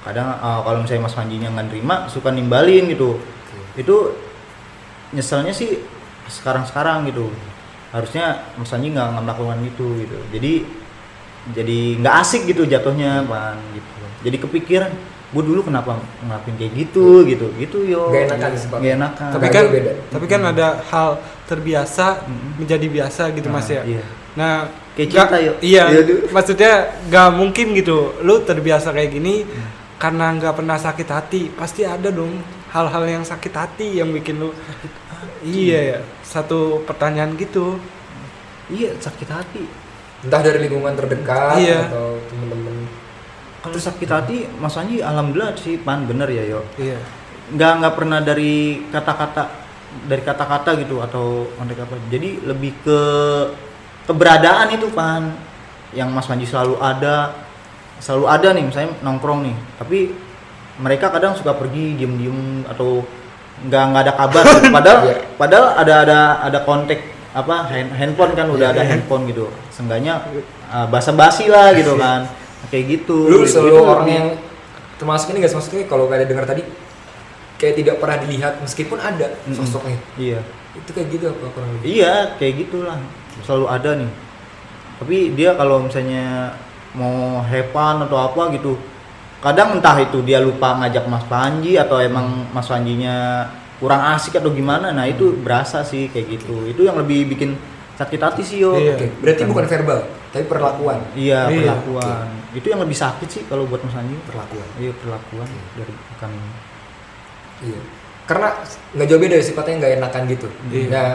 Kadang eh, kalau misalnya Mas Panjinya nggak nerima suka nimbalin gitu. Itu nyeselnya sih sekarang-sekarang gitu. Harusnya Mas Panji nggak nggak melakukan itu gitu. Jadi jadi nggak asik gitu jatuhnya, Pan gitu. Jadi kepikiran, gue dulu kenapa ngelakuin kayak gitu gitu gitu yo. Nggak enakan sih, Pak. Nggak enakan. tapi kan beda. tapi kan ada hal terbiasa Mm-mm. menjadi biasa gitu Nah, mas ya Iya. Nah Kayak cinta, yuk. iya Iya, maksudnya nggak mungkin gitu lu terbiasa kayak gini Hmm. karena nggak pernah sakit hati pasti ada dong hal-hal yang sakit hati yang bikin lu iya ya satu pertanyaan gitu Iya, sakit hati. Entah dari lingkungan terdekat Iya. atau temen-temen. Kalau sakit hati, Mas Anji alhamdulillah sih pan bener ya yo. iya Nggak nggak pernah dari kata-kata dari kata-kata gitu atau kontek apa. Jadi lebih ke keberadaan itu pan yang Mas Panji selalu ada selalu ada nih misalnya nongkrong nih tapi mereka kadang suka pergi diem-diem atau nggak nggak ada kabar gitu. padahal Iya. padahal ada ada ada kontak apa hand- handphone kan udah Iya, ada iya. handphone gitu seenggaknya uh, basa-basi lah gitu kan kayak gitu Lu Gitu. selalu Itu orang yang termasuk ini gak maksudnya kalau kalian dengar tadi kayak tidak pernah dilihat meskipun ada sosoknya. iya Itu kayak gitu apa kurang lebih? Iya, kayak gitulah. Selalu ada nih. Tapi dia kalau misalnya mau hepan atau apa gitu, kadang entah itu dia lupa ngajak Mas Panji atau emang Mas Panjinya kurang asik atau gimana. Nah, itu berasa sih kayak gitu. Itu yang lebih bikin sakit hati sih yo. Iya. Oke, berarti bukan verbal, tapi perlakuan. Iya, Iya, perlakuan. Itu yang lebih sakit sih kalau buat Mas Panji. Perlakuan. Iya, perlakuan dari bukan Iya. Karena nggak jauh beda ya sifatnya nggak enakan gitu. Iya. Nah,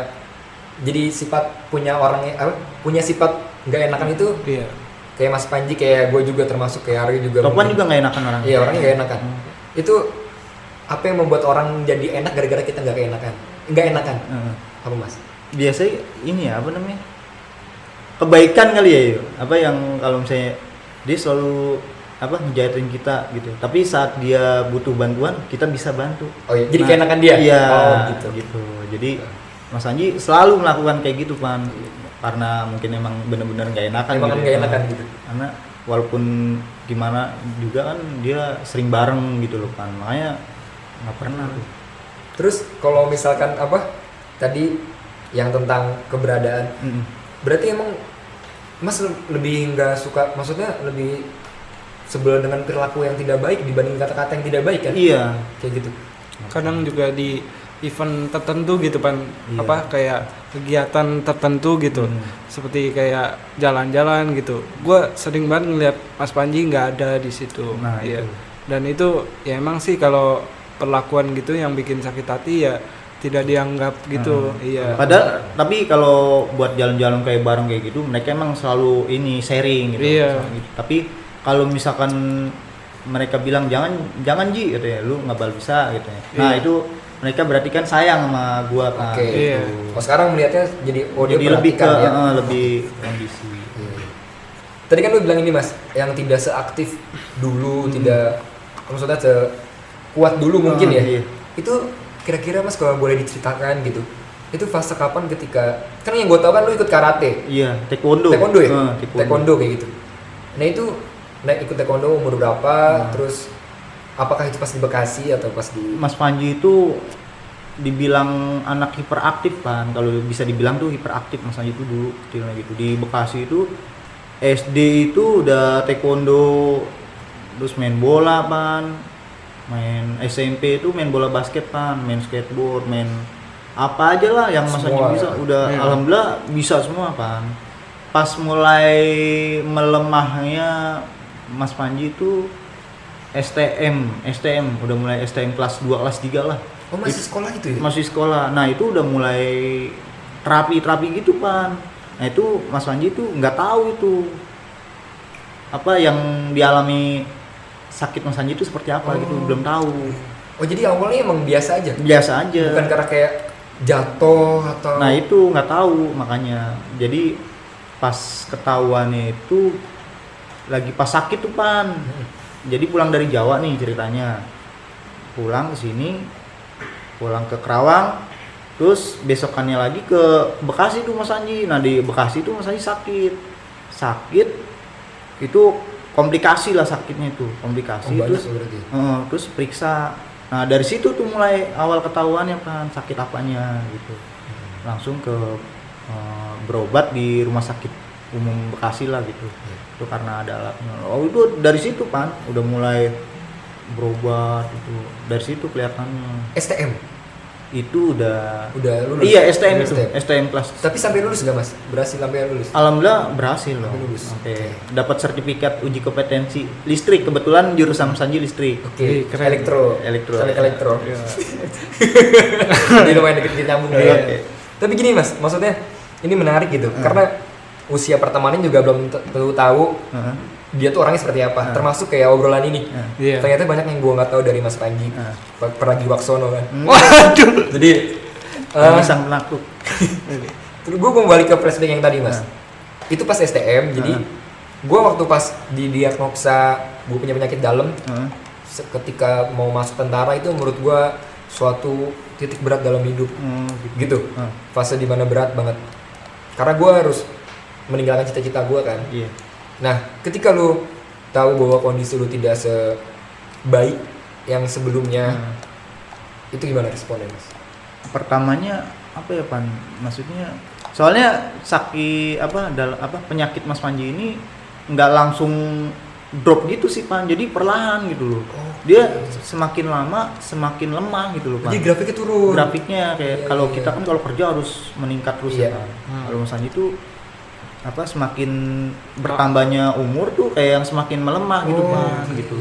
jadi sifat punya orang apa? Punya sifat nggak enakan itu iya kayak Mas Panji kayak gue juga termasuk kayak Ari juga. Topan mungkin. juga nggak enakan orang. Iya orangnya nggak enakan. Hmm. Itu apa yang membuat orang jadi enak gara-gara kita nggak enakan? Nggak enakan. Heeh. Apa mas? biasanya ini ya apa namanya kebaikan kali ya Yo. apa yang kalau misalnya dia selalu apa ngejahatin kita gitu tapi saat dia butuh bantuan kita bisa bantu Oh iya, jadi Nah, keenakan dia. iya Oh gitu. gitu jadi Mas Anji selalu melakukan kayak gitu pan karena mungkin emang bener-bener nggak enakan Emang kan gitu. nggak enakan gitu. karena walaupun gimana juga kan dia sering bareng gitu loh pan makanya nggak pernah tuh Terus kalau misalkan apa tadi yang tentang keberadaan, Mm-mm. berarti emang Mas le- lebih nggak suka, maksudnya lebih sebel dengan perilaku yang tidak baik dibanding kata-kata yang tidak baik kan? iya Kayak gitu. kadang juga di event tertentu gitu pan Iya. apa kayak kegiatan tertentu gitu Hmm. seperti kayak jalan-jalan gitu gue sering banget ngeliat Mas Panji nggak ada di situ Nah, Iya. itu. dan itu ya emang sih kalau perlakuan gitu yang bikin sakit hati ya tidak dianggap gitu Hmm. iya Padahal tapi kalau buat jalan-jalan kayak bareng kayak gitu, mereka emang selalu ini sharing gitu. Iya. Gitu. Tapi kalau misalkan mereka bilang jangan jangan Ji gitu ya, lu nggak bakal bisa gitu ya. Nah, Iya. itu mereka berarti kan sayang sama gua kan. Oke. Iya. Oh sekarang melihatnya jadi oh dia Jadi lebih ke ya. eh, lebih kondisi. Iya. Tadi kan lu bilang ini mas, yang tidak seaktif dulu, tidak maksudnya se kuat dulu mungkin Ah, ya. iya. Itu kira-kira mas kalau boleh diceritakan gitu, itu fase kapan ketika kan yang gue tau kan lu ikut karate, Iya, taekwondo. taekwondo ya, Eh, taekwondo. kayak gitu. Nah itu naik ikut taekwondo umur berapa, Nah. terus apakah itu pas di Bekasi atau pas di Mas Panji itu dibilang anak hiperaktif kan kalau bisa dibilang tuh hiperaktif Mas Panji itu dulu kecilnya gitu di Bekasi itu SD itu udah taekwondo terus main bola pan. Main SMP itu main bola basket pan. Main skateboard main apa aja lah yang Mas. Panji bisa. Udah Iya. alhamdulillah bisa semua pan. Pas mulai melemahnya Mas Panji itu STM STM udah mulai STM kelas 2 kelas 3 lah. Oh masih sekolah gitu ya? masih sekolah. Nah itu udah mulai terapi terapi gitu pan. Nah itu Mas Panji itu nggak tahu itu. Apa yang dialami sakit Mas Panji itu seperti apa gitu Oh. belum tahu. Oh jadi awalnya emang biasa aja? biasa aja. Bukan karena kayak jatuh atau nah itu nggak tahu makanya. Jadi pas ketahuannya itu lagi pas sakit tuh pan jadi pulang dari Jawa nih ceritanya pulang ke sini pulang ke Kerawang terus besokannya lagi ke Bekasi tuh Mas Anji nah di Bekasi tuh Mas Anji sakit sakit itu komplikasi lah sakitnya itu Oh, komplikasi banyak terus. Heeh, terus periksa. Nah dari situ tuh mulai awal ketahuannya kan sakit apanya gitu. Langsung ke eh, berobat di rumah sakit umum Bekasi lah gitu. Itu karena ada alatnya. Oh itu dari situ pan udah mulai berobat itu. Dari situ kelihatannya. STM Itu udah udah lulus. Iya STM itu, STM. STM kelas. Tapi sampai lulus gak mas? Berhasil sampai lulus? Alhamdulillah berhasil loh. Sampai lulus. Oke, dapat sertifikat uji kompetensi listrik. Kebetulan jurusan Sanji listrik. Oke, Ih, keren. elektro. Elektro. Teknik elektro. Iya. Jadi lumayan nyambung Iya, ya. oke. Tapi gini mas, maksudnya ini menarik gitu. Karena usia pertemanan juga belum tentu tahu Heeh. dia tuh orangnya seperti apa. Hmm. Termasuk kayak obrolan ini. Iya. Ternyata banyak yang gua nggak tahu dari Mas Panji. Hmm. Peragi Waksono kan. Hmm. Waduh. Jadi sang penakluk. Terus gue mau balik ke flashback yang tadi mas. Nah. Itu pas STM, jadi Nah. gue waktu pas didiagnosa gue punya penyakit dalam, Heeh. se- ketika mau masuk tentara itu menurut gue suatu titik berat dalam hidup, Hmm, gitu. gitu. Heeh. Fase di mana berat banget. Karena gue harus meninggalkan cita-cita gue kan. Iya. Nah, ketika lu tahu bahwa kondisi lu tidak sebaik yang sebelumnya, Hmm. itu gimana responnya mas? Pertamanya apa ya pan? Maksudnya soalnya sakit apa dal apa penyakit Mas Panji ini nggak langsung drop gitu sih pan. Jadi perlahan gitu loh. Oh, Dia semakin lama semakin lemah gitu loh pan. Jadi grafiknya turun. Grafiknya kayak Iya, kalau iya, kita iya. kan kalau kerja harus meningkat terus Iya. ya kan. Hmm. Kalau Mas Panji itu apa semakin bertambahnya umur tuh kayak yang semakin melemah gitu Oh, iya, gitu.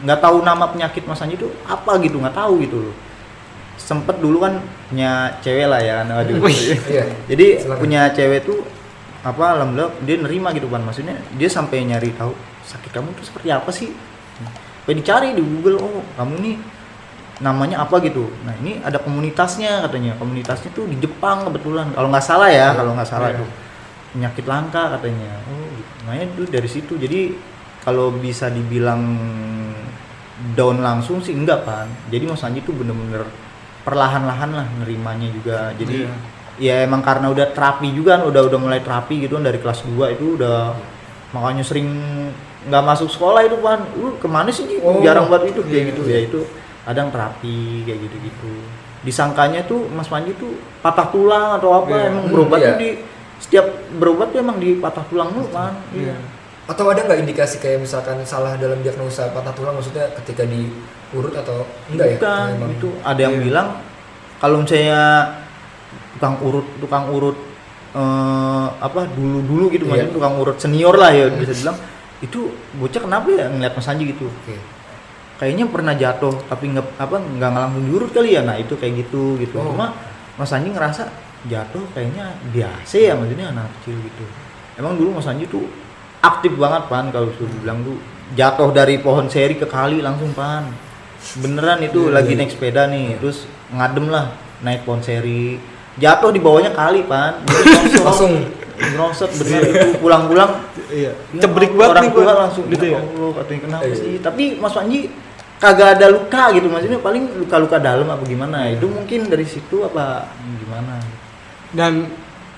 nggak tahu nama penyakit Mas Anji itu apa gitu nggak tahu gitu loh sempet dulu kan punya cewek lah ya kan waduh. Wih, iya. jadi Silakan. punya cewek tuh apa alhamdulillah dia nerima gitu kan maksudnya dia sampai nyari tahu sakit kamu tuh seperti apa sih sampai dicari di Google oh kamu nih namanya apa gitu nah ini ada komunitasnya katanya komunitasnya tuh di Jepang kebetulan kalau nggak salah ya kalau nggak salah Iya. tuh penyakit langka katanya oh gitu. makanya tuh dari situ jadi kalau bisa dibilang down langsung sih enggak kan jadi Mas Anji tuh bener-bener perlahan-lahan lah nerimanya juga jadi ya emang karena udah terapi juga kan udah udah mulai terapi gitu kan dari kelas 2 itu udah makanya sering nggak masuk sekolah itu kan lu ke mana sih? Oh, jarang banget itu kayak iya, gitu iya. ya itu kadang terapi kayak gitu gitu disangkanya tuh Mas Panji tuh patah tulang atau apa Iya. emang berobat iya. tuh di setiap berobat tuh emang di patah tulang lu kan Iya. iya Atau ada nggak indikasi kayak misalkan salah dalam diagnosa patah tulang maksudnya ketika diurut atau enggak ya? Bukan, itu ada yang Iya. bilang kalau misalnya tukang urut tukang urut eh, apa dulu dulu gitu Iya. maksudnya tukang urut senior lah ya bisa dibilang itu bocah kenapa ya ngeliat Mas Anji gitu Oke. kayaknya pernah jatuh tapi nggak apa nggak langsung diurut kali ya nah itu kayak gitu gitu Oh. cuma Mas Anji ngerasa jatuh kayaknya biasa ya maksudnya anak kecil gitu emang dulu Mas Anji tuh aktif banget pan kalau suruh bilang tuh jatuh dari pohon seri ke kali langsung pan beneran itu Iya, lagi iya. naik sepeda nih terus ngadem lah naik pohon seri jatuh di bawahnya kali pan. Langsung. ngerosot bener itu pulang-pulang Iya. Ya, Cebrik banget orang tua langsung gitu ya ya. Allah katanya kenapa Iya. sih tapi Mas Panji kagak ada luka gitu maksudnya paling luka-luka dalam apa gimana itu mungkin dari situ apa gimana Dan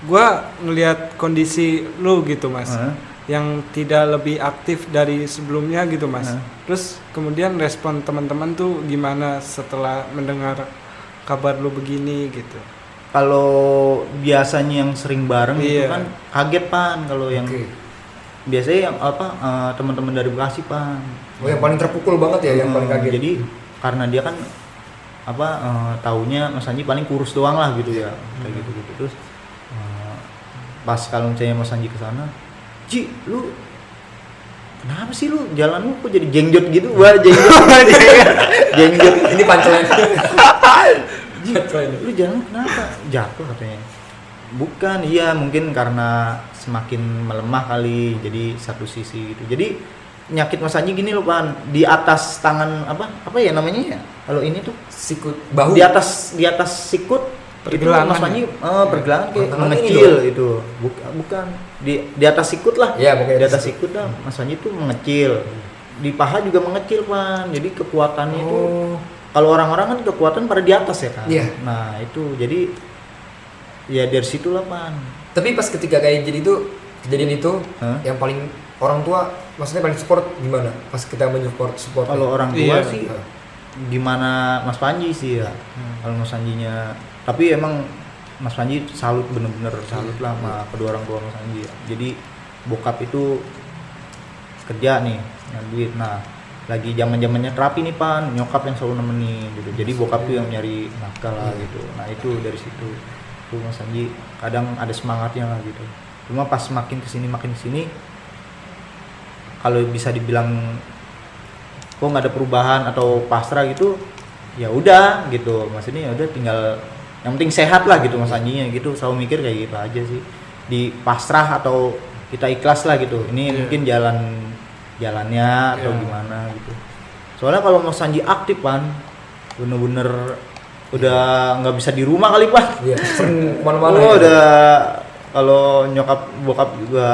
gua ngelihat kondisi lu gitu, Mas. Hah? Yang tidak lebih aktif dari sebelumnya gitu, Mas. Hah? Terus kemudian respon teman-teman tuh gimana setelah mendengar kabar lu begini gitu. kalau biasanya yang sering bareng Iya. kan kaget pan kalau yang Oke. biasanya yang apa eh, teman-teman dari Bekasi pan Oh yang paling terpukul banget ya, yang paling kaget. jadi karena dia kan apa eh, taunya Mas Anji paling kurus doang lah gitu ya kayak gitu gitu terus eh, pas kalau misalnya Mas Anji ke sana Ji lu kenapa sih lu jalanmu kok jadi jengjot gitu? Wah jengjot jengjot ini punchline. lu jalan kenapa? Jatuh katanya. Bukan iya mungkin karena semakin melemah kali jadi satu sisi gitu. Jadi penyakit Mas Anji gini loh pan. Di atas tangan apa? Apa ya namanya ya? Kalau ini tuh. Sikut. Bahu. di atas di atas sikut Pergelangan itu Mas ya? Panji eh, pergelangan kayak mengecil itu bukan bukan. Di di atas sikut lah. Iya, pokoknya di atas sikut. sikut lah Mas Panji itu mengecil. Di paha juga mengecil pan. Jadi kekuatannya itu Oh. kalau orang-orang kan kekuatan pada di atas ya kan Iya. nah itu. Jadi ya dari situlah pan. Tapi pas ketika kayak jadi itu kejadian itu Hah? yang paling orang tua maksudnya paling support gimana? Pas kita menyupport support. kalau orang tua Iya. sih gimana Mas Panji sih ya? Kalau Mas Panjinya tapi emang Mas Panji salut bener-bener salut lah sama kedua orang tua Mas Panji. Ya. jadi bokap itu kerja nih nyari duit. Nah lagi zaman zamannya terapi nih pan. Nyokap yang selalu nemenin gitu. Jadi bokap tuh yang nyari nafkah lah gitu. Nah itu dari situ. Tuh Mas Panji kadang ada semangatnya lah gitu. Cuma pas makin ke sini makin ke sini kalau bisa dibilang kok nggak ada perubahan atau pasrah gitu ya udah gitu maksudnya ya udah tinggal yang penting sehat lah gitu mas Anjinya gitu selalu mikir kayak gitu aja sih di pasrah atau kita ikhlas lah gitu ini Iya. mungkin jalan jalannya atau Iya. gimana gitu soalnya kalau mas Anji aktif pan bener-bener udah nggak bisa di rumah kali pan Iya, sering ke mana-mana. oh, ya. udah kalau nyokap bokap juga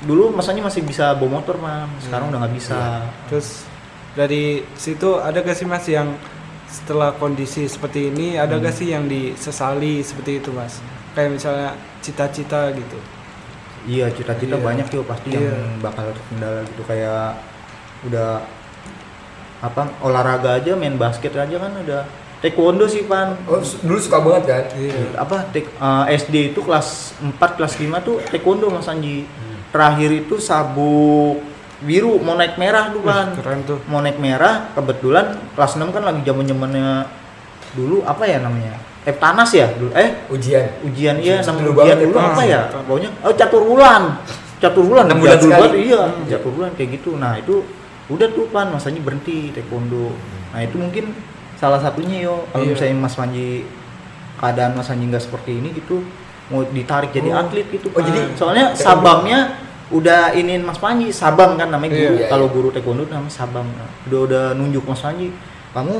dulu masanya masih bisa bawa motor man sekarang udah nggak bisa Terus dari situ ada gak sih mas yang setelah kondisi seperti ini ada gak sih yang disesali seperti itu mas? Kayak misalnya cita-cita gitu. Iya cita-cita Iya. banyak tuh pasti Iya. yang bakal terkendala gitu kayak udah apa olahraga aja main basket aja kan udah taekwondo sih pan Oh, dulu suka banget kan? Iya. apa tek- eh, SD itu kelas 4 kelas 5 tuh taekwondo Mas Anji terakhir itu sabuk biru mau naik merah tuh pan Keren tuh. mau naik merah kebetulan kelas 6 kan lagi zaman zamannya dulu apa ya namanya Eptanas ya? Dulu eh? Ujian. ujian iya dulu ujian dulu itu. apa ya? Pokoknya oh catur bulan catur bulan Enam bulan banget, iya catur bulan kayak gitu. Nah itu udah tuh pan masanya berhenti taekwondo. Nah itu mungkin salah satunya yo. Kalau Iya. misalnya Mas Panji keadaan Mas Panji nggak seperti ini gitu mau ditarik jadi Oh. atlet gitu Oh, jadi soalnya sabamnya udah iniin Mas Panji sabam kan namanya Iya. guru Iya, kalau iya. guru taekwondo namanya sabam udah udah nunjuk Mas Panji kamu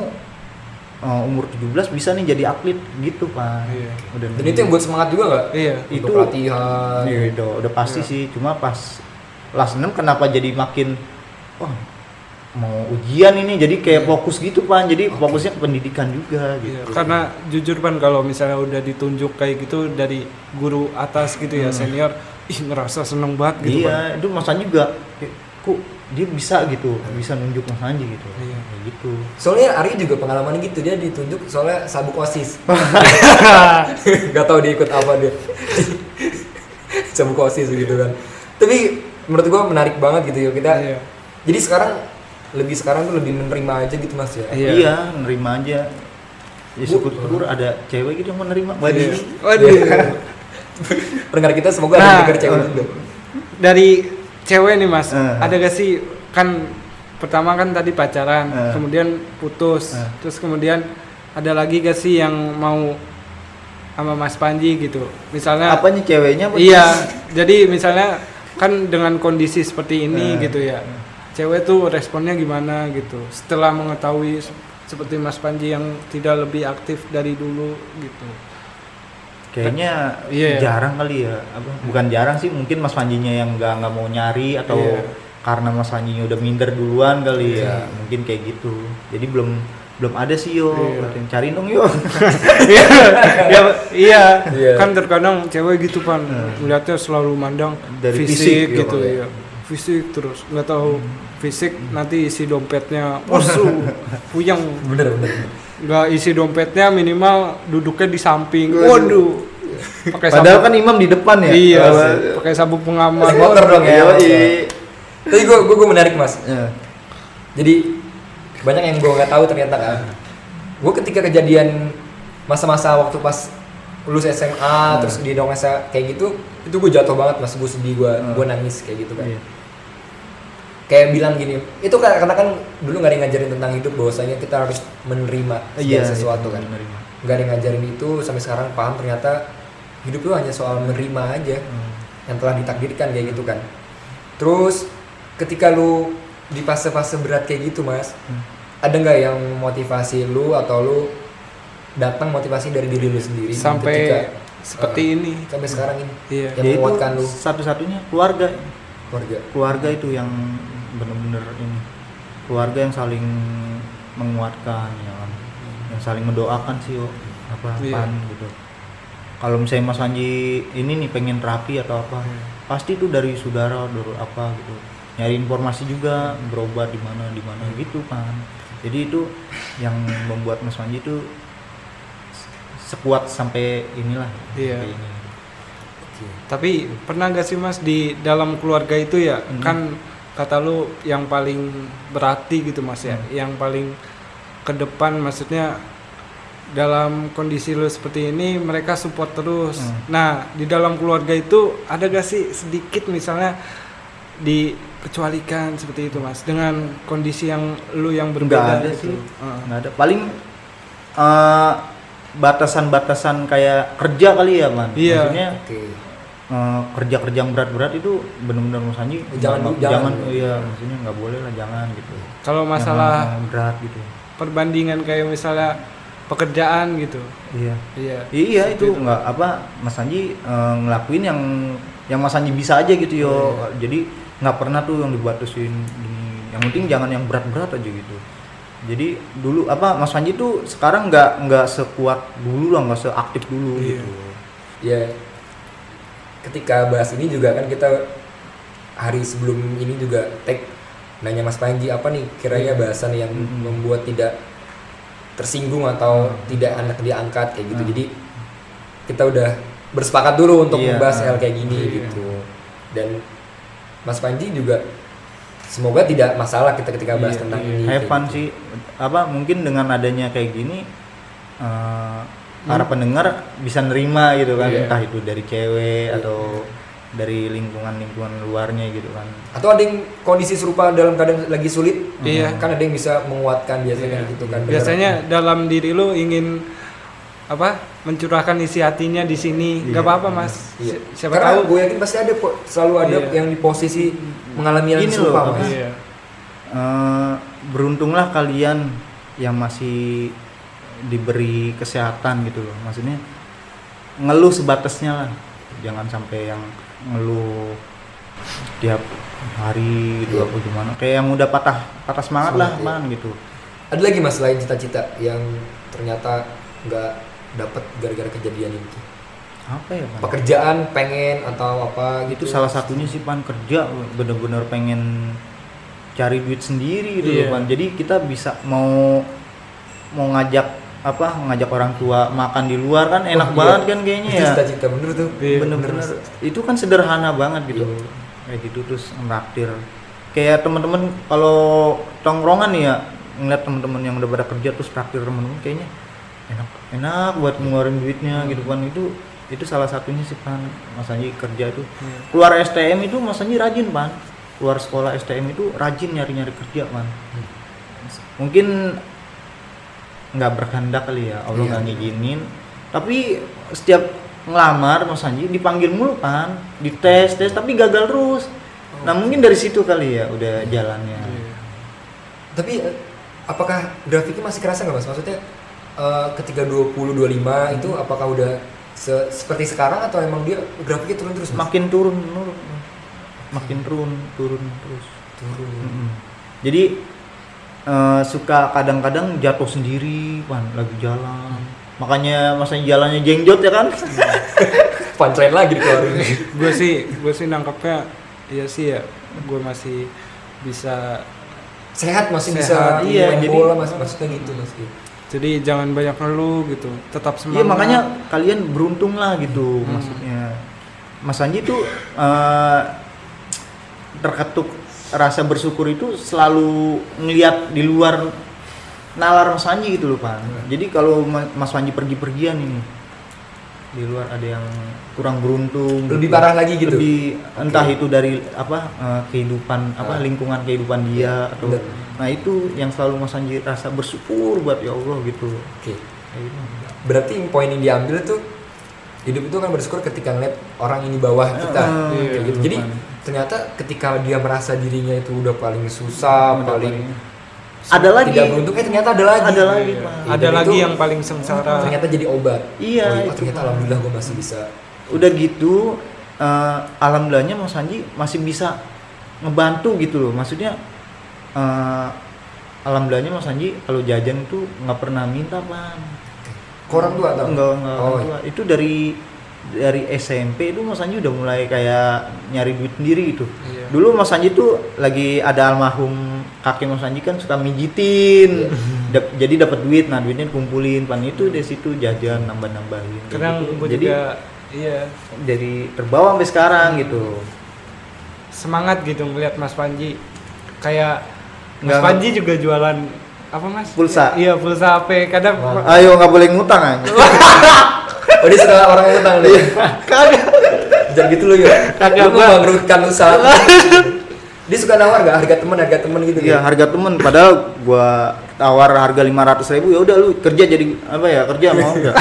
uh, umur 17 bisa nih jadi atlet gitu pak Iya. udah Dan itu yang buat semangat juga nggak? Iya. Itu Itu- latihan. Iya, udah, udah pasti Iya. sih cuma pas kelas 6 kenapa jadi makin oh mau ujian ini jadi kayak Iya. fokus gitu pak jadi fokusnya ke pendidikan juga Iya, gitu karena jujur pan kalau misalnya udah ditunjuk kayak gitu dari guru atas gitu ya Hmm. senior, ih ngerasa seneng banget gitu iya itu masanya juga kayak, kok dia bisa gitu bisa nunjuk mas Anji gitu Iya. Kayak gitu Soalnya Ari juga pengalaman gitu dia ditunjuk soalnya sabuk osis. Gak tau dia ikut apa dia. sabuk osis gitu kan. Tapi menurut gua menarik banget gitu ya kita. Iya. Jadi sekarang lebih sekarang tuh lebih menerima aja gitu mas ya. Iya. iya nerima aja ya syukur syukur ada cewek gitu yang menerima Iya. Waduh. Waduh. Pendengar kita semoga ada Nah, denger cewek eh. juga. Dari cewek nih mas, Eh. ada gak sih kan pertama kan tadi pacaran, Eh. kemudian putus, Eh. terus kemudian ada lagi gak sih yang mau sama Mas Panji gitu, misalnya apanya ceweknya apa Iya, jadi misalnya kan dengan kondisi seperti ini Eh. gitu ya, cewek tuh responnya gimana gitu. Setelah mengetahui se- seperti Mas Panji yang tidak lebih aktif dari dulu gitu. Kayaknya Iya. jarang kali ya. Apa? Bukan jarang sih, mungkin Mas Panjinya yang nggak nggak mau nyari atau Iya. karena Mas Panjinya udah minder duluan kali Iya. ya. Mungkin kayak gitu. Jadi belum belum ada sih yo. Iya. Katanya, Cariin dong yo. ya, iya, Iya. kan terkadang cewek gitu pan, melihatnya selalu mandang Dari fisik, fisik, iya, gitu iya. ya, fisik terus nggak tahu fisik nanti isi dompetnya, wasu, puyeng, Bener bener. nggak isi dompetnya minimal duduknya di samping, Waduh. waduh, pakai Padahal sabuk kan imam di depan ya. iya pakai sabuk pengaman motor dong ya. Tapi gue gue menarik mas. Ya. Jadi banyak yang gue nggak tahu ternyata kan. Gue ketika kejadian masa-masa waktu pas lulus SMA terus di Indonesia kayak gitu, itu gue jatuh banget mas. Gue sedih, gue gue nangis kayak gitu kan. Iya. Kayak bilang gini, itu karena kan dulu nggak ada yang ngajarin tentang hidup bahwasanya kita harus menerima segala Iya, sesuatu iya, kan. Nggak ada yang ngajarin itu sampai sekarang paham ternyata hidup itu hanya soal menerima aja Hmm. yang telah ditakdirkan kayak gitu kan. Terus ketika lu di fase-fase berat kayak gitu mas, Hmm. ada nggak yang motivasi lu atau lu datang motivasi dari diri lu sendiri sampai ketika- seperti eh, ini sampai sekarang ini iya yang Ya menguatkan lu satu-satunya keluarga. keluarga. Keluarga itu yang bener-bener ini. Keluarga yang saling menguatkan ya kan. Yang saling mendoakan sih oh, apa Iya. gitu. Kalau misalnya Mas Anji ini nih pengen terapi atau apa, Iya. pasti itu dari saudara, dari apa gitu. Nyari informasi juga berobat di mana di mana gitu kan. Jadi itu yang membuat Mas Anji itu sekuat sampai inilah Iya. sampai ini. Tapi pernah gak sih mas di dalam keluarga itu ya Hmm. kan kata lu yang paling berarti gitu mas ya, Hmm. yang paling ke depan maksudnya dalam kondisi lu seperti ini mereka support terus. Hmm. Nah di dalam keluarga itu ada gak sih sedikit misalnya dikecualikan seperti itu mas dengan kondisi yang lu yang berbeda Nggak ada gitu. sih. Heeh. nggak ada paling eh, batasan-batasan kayak kerja kali ya man Iya. maksudnya Oke. Eh, kerja-kerja yang berat-berat itu benar-benar Mas Anji Jangan jangan. jangan iya maksudnya nggak boleh lah jangan gitu. Kalau Yang masalah yang berat gitu. perbandingan kayak misalnya pekerjaan gitu. iya. Iya. iya itu nggak apa Mas Anji eh, ngelakuin yang yang Mas Anji bisa aja gitu yo. Jadi nggak pernah tuh yang dibatasin ini yang penting jangan yang berat-berat aja gitu. Jadi dulu apa Mas Anji tuh sekarang nggak nggak sekuat dulu lah nggak seaktif dulu Iya. gitu. Ya ketika bahas ini juga kan kita hari sebelum ini juga tag nanya Mas Panji apa nih kiranya Iya. bahasan yang Mm-mm. membuat tidak tersinggung atau Hmm. tidak anak diangkat kayak gitu Hmm. jadi kita udah bersepakat dulu untuk Iya. membahas hal kayak gini Iya. gitu dan Mas Panji juga semoga tidak masalah kita ketika bahas Iya, tentang iya. ini have fun gitu. sih apa mungkin dengan adanya kayak gini eh, para pendengar bisa nerima gitu kan Iya. entah itu dari cewek Iya. atau dari lingkungan-lingkungan luarnya gitu kan atau ada yang kondisi serupa dalam keadaan lagi sulit Iya. kan ada yang bisa menguatkan biasanya Iya. gitu kan Biasanya dalam diri lu ingin apa mencurahkan isi hatinya di sini nggak Iya. apa-apa mas Iya. Si- siapa Karena tahu gue yakin pasti ada kok selalu ada Iya. yang di posisi mengalami hal serupa loh, mas. iya Eh, beruntunglah kalian yang masih diberi kesehatan gitu loh maksudnya ngeluh sebatasnya lah jangan sampai yang ngeluh tiap hari Iya. dua puluh gimana kayak yang udah patah patah semangat lah Semangat, man gitu Ada lagi mas selain cita-cita yang ternyata nggak dapat gara-gara kejadian itu. apa ya Pan? Pekerjaan pengen atau apa itu gitu. salah satunya sih pan kerja bener-bener pengen cari duit sendiri gitu Iya. loh pan jadi kita bisa mau mau ngajak apa ngajak orang tua makan di luar kan enak Oh, iya. banget kan kayaknya Itu ya. cita-cita bener tuh. Iya, bener-bener. itu kan sederhana banget gitu. Iya. kayak gitu terus nraktir kayak teman-teman kalau tongkrongan nih ya ngeliat teman-teman yang udah pada kerja terus traktir teman-teman kayaknya enak enak buat ngeluarin duitnya gitu kan. Itu itu salah satunya sih pan. Mas Anji kerja itu. Iya. keluar STM itu Mas Anji rajin pan. Keluar sekolah STM itu rajin nyari-nyari kerja pan. Mungkin nggak berkehendak kali ya Allah Iya. nggak ngizinin tapi setiap ngelamar Mas Anji dipanggil mulu kan dites tes tapi gagal terus nah mungkin dari situ kali ya udah jalannya Iya. Tapi eh, apakah grafiknya masih kerasa nggak mas? Maksudnya eh, ketika 20 25 itu apakah udah se- seperti sekarang atau emang dia grafiknya turun terus mas? makin turun turun makin turun turun terus turun. Mm-mm. jadi eh, suka kadang-kadang jatuh sendiri pan lagi jalan makanya masanya jalannya jenggot ya kan Punchline lagi dikeluarin. gue sih gue sih nangkepnya iya sih ya gue masih bisa Sehat masih Sehat, bisa iya, main jadi- bola mas maksudnya gitu mas. jadi jangan banyak ngeluh gitu tetap semangat Iya makanya kalian beruntung lah gitu Hmm. maksudnya. Mas Anji tuh eh, terketuk rasa bersyukur itu selalu ngelihat di luar nalar Mas Anji gitu loh Pak. Jadi kalau Ma- Mas Anji pergi-pergian ini di luar ada yang kurang beruntung Lebih gitu. parah lagi gitu? lebih entah itu dari apa eh, kehidupan apa Ah. lingkungan kehidupan dia atau bener. nah itu yang selalu Mas Anji rasa bersyukur buat ya Allah gitu Oke. Kayak gitu. Berarti poin yang diambil tuh hidup itu kan bersyukur ketika ngeliat orang ini bawah kita. Ah, Iya, gitu. betul, Jadi. Ternyata ketika dia merasa dirinya itu udah paling susah, Udah paling Ada lagi. tidak beruntung, eh ternyata ada lagi. Ada lagi, Iya. Pak. ada lagi itu yang paling sengsara Ternyata jadi obat. Iya, Oh, itu, ternyata Pak. alhamdulillah gue masih bisa. udah gitu eh, alhamdulillahnya Mas Anji masih bisa ngebantu gitu loh maksudnya eh, alhamdulillahnya Mas Anji kalau jajan itu nggak pernah minta pan Korang tua atau? enggak enggak Oh, orang tua. itu dari dari SMP itu Mas Anji udah mulai kayak nyari duit sendiri gitu Iya. dulu Mas Anji tuh lagi ada almarhum kakek Mas Anji kan suka mijitin. Dap- jadi dapat duit nah duitnya dikumpulin. Pan itu dari situ jajan nambah nambahin kadang gue jadi juga iya. jadi terbawa sampai sekarang gitu. Semangat gitu ngeliat Mas Panji. Kayak Mas Nggak- Panji juga jualan apa Mas? Pulsa. iya pulsa HP kadang Wah. ayo nggak boleh ngutang aja Oh dia suka orang utang deh. kagak. Jangan gitu loh ya. Kagak, Lu gua- membangkrutkan usaha. dia suka nawar gak harga temen harga temen gitu Iya harga temen. Padahal gua tawar harga 500 ribu ya udah lu kerja jadi apa ya kerja mau. Nggak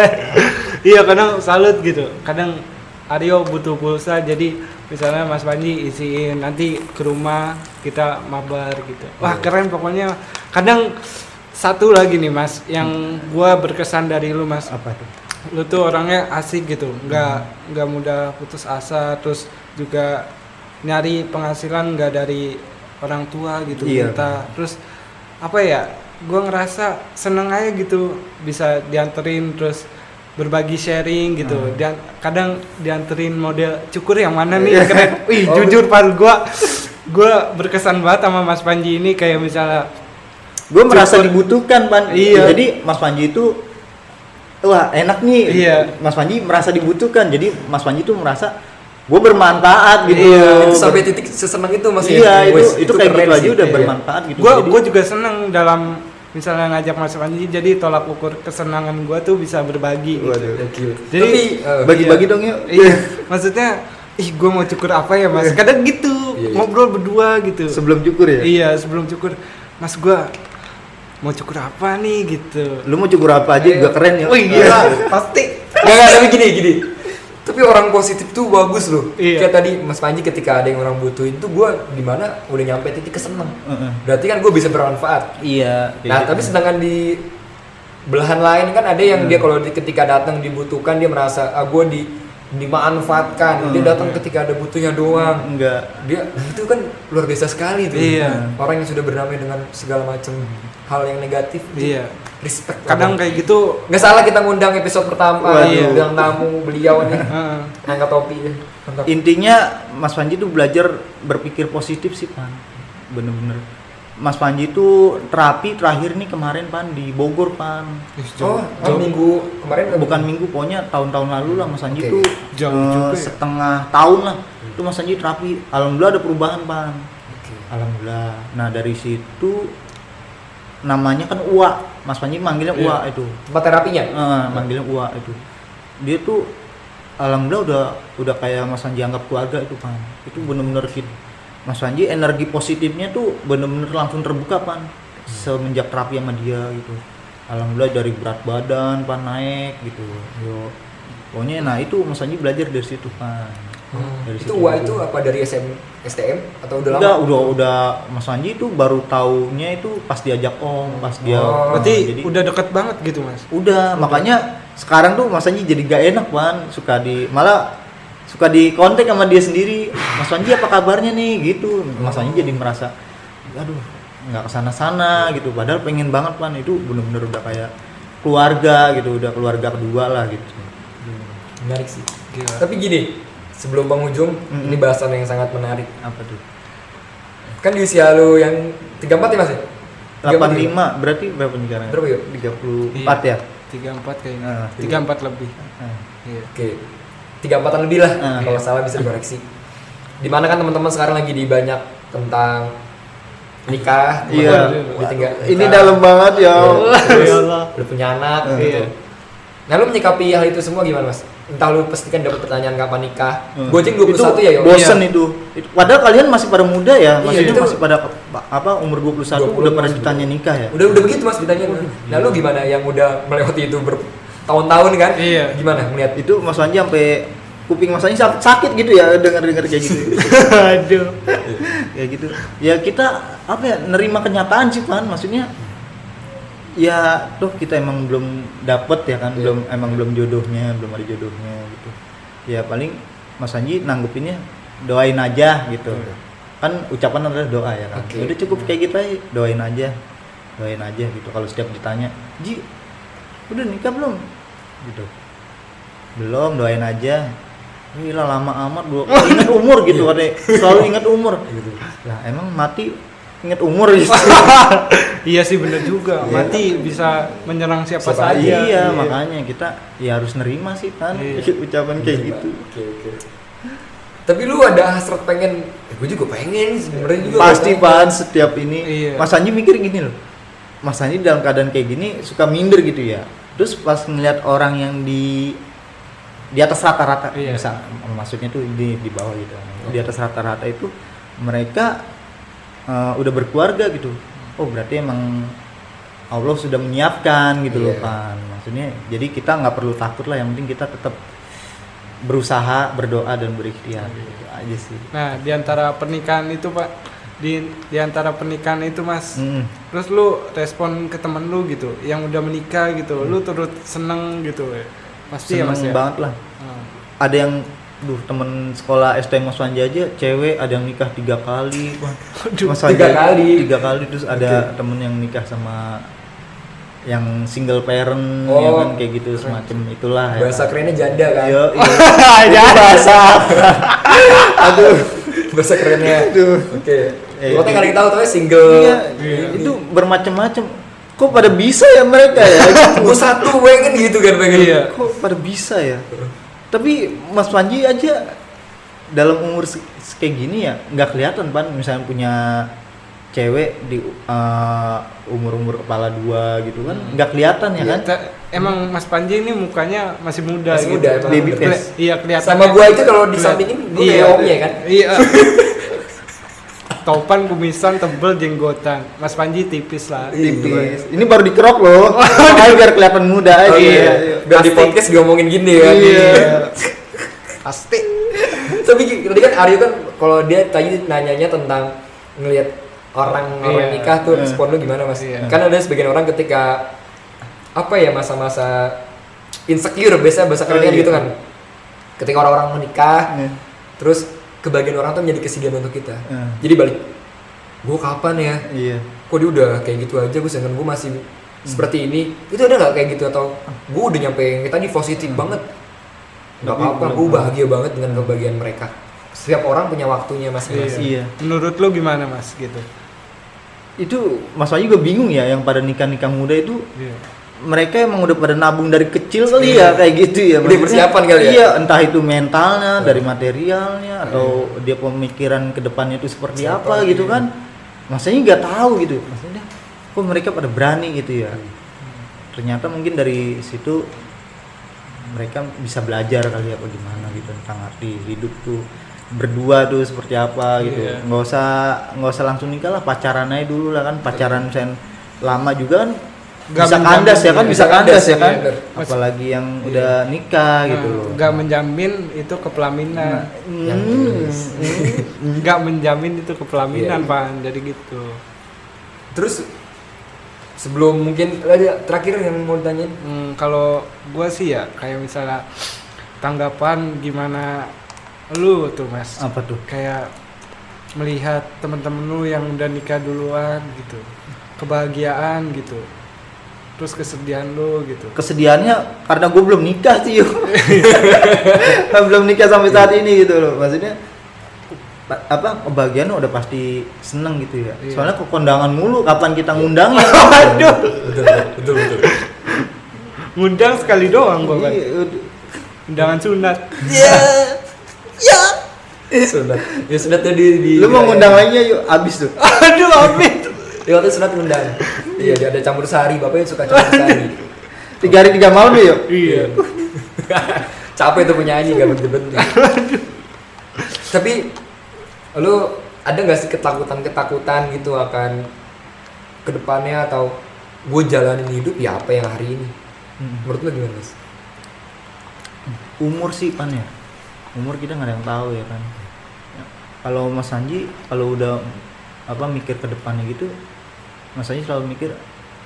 iya kadang salut gitu. Kadang Aryo butuh pulsa jadi misalnya Mas Panji isiin nanti ke rumah kita mabar gitu. Wah keren pokoknya. Kadang satu lagi nih Mas yang gua berkesan dari lu Mas. Apa tuh lu tuh orangnya asik gitu. Nggak nggak mudah putus asa terus juga nyari penghasilan nggak dari orang tua gitu Iya. minta. Terus apa ya gua ngerasa seneng aja gitu bisa dianterin terus berbagi sharing gitu. Hmm. dan kadang dianterin model cukur yang mana nih? Keren wih Oh, jujur pal gua gua berkesan banget sama Mas Panji ini kayak misalnya gue merasa dibutuhkan pan. Iya. jadi Mas Panji itu wah enak nih Iya. Mas Panji merasa dibutuhkan jadi Mas Panji tuh merasa gue bermanfaat gitu Iya, Itu sampai titik sesenang itu masih. iya itu Wes, itu, kayak gitu aja udah Iya. bermanfaat gitu Jadi- gua juga seneng dalam misalnya ngajak Mas Panji jadi tolak ukur kesenangan gua tuh bisa berbagi gitu. Waduh. Jadi, eh, bagi-bagi dong yuk Iya, maksudnya ih gua mau cukur apa ya Mas? Kadang gitu, Iya, iya. ngobrol berdua gitu. sebelum cukur ya Iya, sebelum cukur, Mas gua mau cukur apa nih gitu. lu mau cukur apa aja juga keren ya Wih gila, pasti. Gak, gak, tapi gini, gini. Tapi orang positif tuh bagus loh. Iya. Kayak tadi Mas Panji ketika ada yang orang butuhin tuh gue di mana udah nyampe titik keseneng. Heeh. Berarti kan gue bisa bermanfaat. iya Nah, tapi sedangkan di belahan lain kan ada yang dia kalau ketika datang dibutuhkan dia merasa ah gue di dimanfaatkan. Dia Hmm. datang ketika ada butuhnya doang. enggak Dia itu kan luar biasa sekali tuh. Iya. Orang yang sudah berdamai dengan segala macam hal yang negatif. Iya. Respect. Kadang kayak gitu. nggak salah kita ngundang episode pertama, Waduh. ngundang tamu beliau nih, heeh. angkat topi ya. Mantap. intinya Mas Panji tuh belajar berpikir positif sih pan bener-bener Mas Panji tuh terapi terakhir nih kemarin pan di Bogor pan. Oh, oh, minggu kemarin bukan minggu pokoknya tahun-tahun lalu lah Mas Panji Oke. tuh Jauh eh, juga ya. setengah tahun lah. Itu Mas Panji terapi alhamdulillah ada perubahan pan. Oke. alhamdulillah. Nah dari situ namanya kan Ua Mas Panji manggilnya. Ua itu. Tempat terapinya? Eh, manggilnya Ua itu. Dia tuh alhamdulillah udah udah kayak Mas Panji anggap keluarga itu pan. Itu bener-bener fit Mas Panji energi positifnya tuh bener-bener langsung terbuka pan. Semenjak terapi sama dia gitu. Alhamdulillah dari berat badan pan naik gitu. Yo. Pokoknya nah itu Mas Panji belajar dari situ pan. Dari itu situ. Juga. itu apa dari SM STM atau udah udah lama? udah udah. Mas Panji itu baru taunya itu pas diajak om pas dia Oh, Berarti jadi udah deket banget gitu Mas. Udah, makanya sekarang tuh Mas Anji jadi gak enak, Wan. Suka di malah suka di kontak sama dia sendiri. Mas Anji apa kabarnya nih gitu. Mas Anji jadi merasa aduh, nggak ke sana-sana gitu. Padahal pengen banget, Wan. Itu bener-bener udah kayak keluarga gitu, udah keluarga kedua lah gitu. Menarik sih. Gila. Tapi gini, sebelum penghujung, Mm-mm. ini bahasan yang sangat menarik. Apa tuh? Kan di usia lu yang 34 ya Mas ya? 85 berarti berapa nih sekarang? Berapa yuk? 34 ya? tiga empat kayaknya Ah. tiga empat lebih Ah. iya Oke. Tiga empatan lebih lah. Ah. Kalau salah bisa dikoreksi. Di mana kan teman-teman sekarang lagi di banyak tentang nikah, Iya. ditinggal. Ini nikah, dalam banget ya. iya, Ya Allah. udah punya anak Ah. gitu. Iya. Nah, lu menyikapi hal itu semua gimana, Mas? Entah lu pasti kan dapat pertanyaan kapan nikah. Hmm. Gue aja 21 ya, yo. Bosen Iya. itu. Itu- Padahal kalian masih pada muda ya, Iya, maksudnya itu- masih pada apa umur 21 20 udah pada ditanya nikah ya. Udah udah begitu Mas ditanya. Nah, lu gimana yang udah melewati itu bertahun-tahun kan? Iya. Gimana melihat Itu Mas Wanji sampai kuping Mas Wanji sakit, sakit gitu ya dengar-dengar kayak gitu. aduh kayak gitu. Ya kita apa ya nerima kenyataan sih Pan, maksudnya ya tuh kita emang belum dapet ya kan, Iya. belum emang belum jodohnya, belum ada jodohnya gitu. Ya paling Mas Wanji nanggupinnya doain aja gitu. Iya. Kan ucapan adalah doa ya kan. Oke. Udah cukup kayak kita doain aja. Doain aja gitu kalau setiap ditanya, "Ji, udah nikah belum?" Gitu. Belum, doain aja. Gila lama amat dua ingat umur gitu katanya selalu ingat umur Gitu. lah emang mati ingat umur gitu iya sih bener juga Iya. mati bisa menyerang siapa, Siapa saja aja. iya, makanya kita ya harus nerima sih kan Iya. ucapan kayak Iya, gitu Oke, oke. Tapi lu ada hasrat pengen, eh, gue juga pengen sebenarnya juga. pasti pan setiap ini Iya. Mas Anji mikir gini loh Mas Anji dalam keadaan kayak gini suka minder gitu ya terus pas ngeliat orang yang di di atas rata-rata Iya. misal maksudnya tuh di di bawah gitu. Di atas rata-rata itu mereka eh, udah berkeluarga gitu. Oh berarti emang Allah sudah menyiapkan gitu loh Iya. kan maksudnya jadi kita nggak perlu takut lah yang penting kita tetap berusaha berdoa dan berikhtiar. Gitu aja sih. Nah di antara pernikahan itu pak di di antara pernikahan itu mas Mm. terus lu respon ke temen lu gitu yang udah menikah gitu lu turut seneng gitu ya pasti ya Seneng mas ya banget lah Ah. ada yang duh temen sekolah SD Mas Wanji aja cewek ada yang nikah tiga kali Wah, Aduh, Mas tiga Wanji kali? tiga kali terus ada temen yang nikah sama yang single parent Oh, ya kan kayak gitu semacam itulah ya Bahasa kan. kerennya janda kan? Iya, iya. itu bahasa aduh Bahasa kerennya. Oke. Eh, Lo kan itu- kali tahu tuh single. iya, itu bermacam-macam kok pada bisa ya mereka ya Gue satu pengen gitu kan pengen. Iya. kok pada bisa ya tapi Mas Panji aja dalam umur se- kayak gini ya nggak kelihatan pan misalnya punya cewek di uh, umur-umur kepala dua gitu kan Hmm. nggak kelihatan ya kan Ta- emang Mas Panji ini mukanya masih muda Masih gitu. muda, emang Baby face. Keli- Iya kelihatan. Sama gua aja kalau di sampingin gua kayak omnya kan? Iya. Topan, kumisan, tebel, jenggotan. Mas Panji tipis lah. Tipis. ini baru dikerok loh makanya biar kelihatan muda aja Oh, iya. iya. Biar di Pasti. podcast diomongin gini kan. Iya. Pasti. Tapi tadi kan Aryo kan kalau dia tadi nanyanya tentang ngelihat orang orang Iya. nikah tuh Iya. respon lu gimana mas? Iya. Kan ada sebagian orang ketika apa ya masa-masa insecure biasa bahasa Oh, kerennya iya. gitu kan. Ketika orang-orang menikah, Iya. terus kebagian orang tuh menjadi kesedihan untuk kita. Iya. Jadi balik, gue kapan ya? iya Kok dia udah kayak gitu aja, gue sedangkan gue masih seperti ini. Itu ada nggak kayak gitu atau gue udah nyampe yang tadi positif banget? Nggak Tapi apa-apa, gue bahagia banget dengan kebahagiaan mereka. Setiap orang punya waktunya masing-masing. Iya. Menurut lu gimana Mas gitu? Itu Mas Wanji juga bingung ya yang pada nikah-nikah muda itu Iya. mereka emang udah pada nabung dari kecil kali ya kayak gitu ya Udah persiapan kali ya? iya entah itu mentalnya dari materialnya atau dia pemikiran ke depannya itu seperti Siapa, apa gitu iya. kan. Masanya nggak tahu gitu. Maksudnya kok mereka pada berani gitu ya? Ternyata mungkin dari situ mereka bisa belajar kali apa gimana gitu tentang arti hidup tuh berdua tuh seperti apa gitu Iya. nggak usah nggak usah langsung nikah lah pacaran aja dulu lah kan pacaran misalnya lama juga kan Nggak bisa kandas ya kan iya. bisa kandas ya kan Iya, apalagi yang udah nikah gitu loh Nggak menjamin itu kepelaminan. Yang Hmm. Nggak menjamin itu kepelaminan, Iya. Pak. Jadi gitu. Terus sebelum mungkin ada terakhir yang mau ditanyain Hmm, kalau gua sih ya kayak misalnya tanggapan gimana lu tuh Mas? apa tuh Kayak melihat teman-teman lu yang udah nikah duluan gitu. Kebahagiaan gitu. Terus kesedihan lu gitu. kesedihannya karena gue belum nikah sih yuk belum nikah sampai saat ini gitu loh maksudnya pa- apa kebahagiaan udah pasti seneng gitu ya. Iya. Soalnya ke kondangan mulu kapan kita ngundang ya. Aduh, betul betul betul ngundang sekali doang gua kan. Iya, udah. Undangan sunat. Iya. Ya. sunat ya sunat tuh di, di Lu mau ngundang lagi ya, yuk abis tuh. Aduh, amin. ya waktu sunat ngundang iya dia ada campur sari bapaknya suka campur sari Tiga hari tiga malam ya, yuk. Iya. capek tuh penyanyi gak berhenti berhenti tapi lu ada nggak sih ketakutan ketakutan gitu akan ke depannya atau gue jalanin hidup ya apa yang hari ini menurut lu gimana mas Umur sih pan ya. Umur kita nggak ada yang tahu ya kan. Ya, Kalau Mas Anji kalau udah apa mikir ke depannya gitu, Mas Anji selalu mikir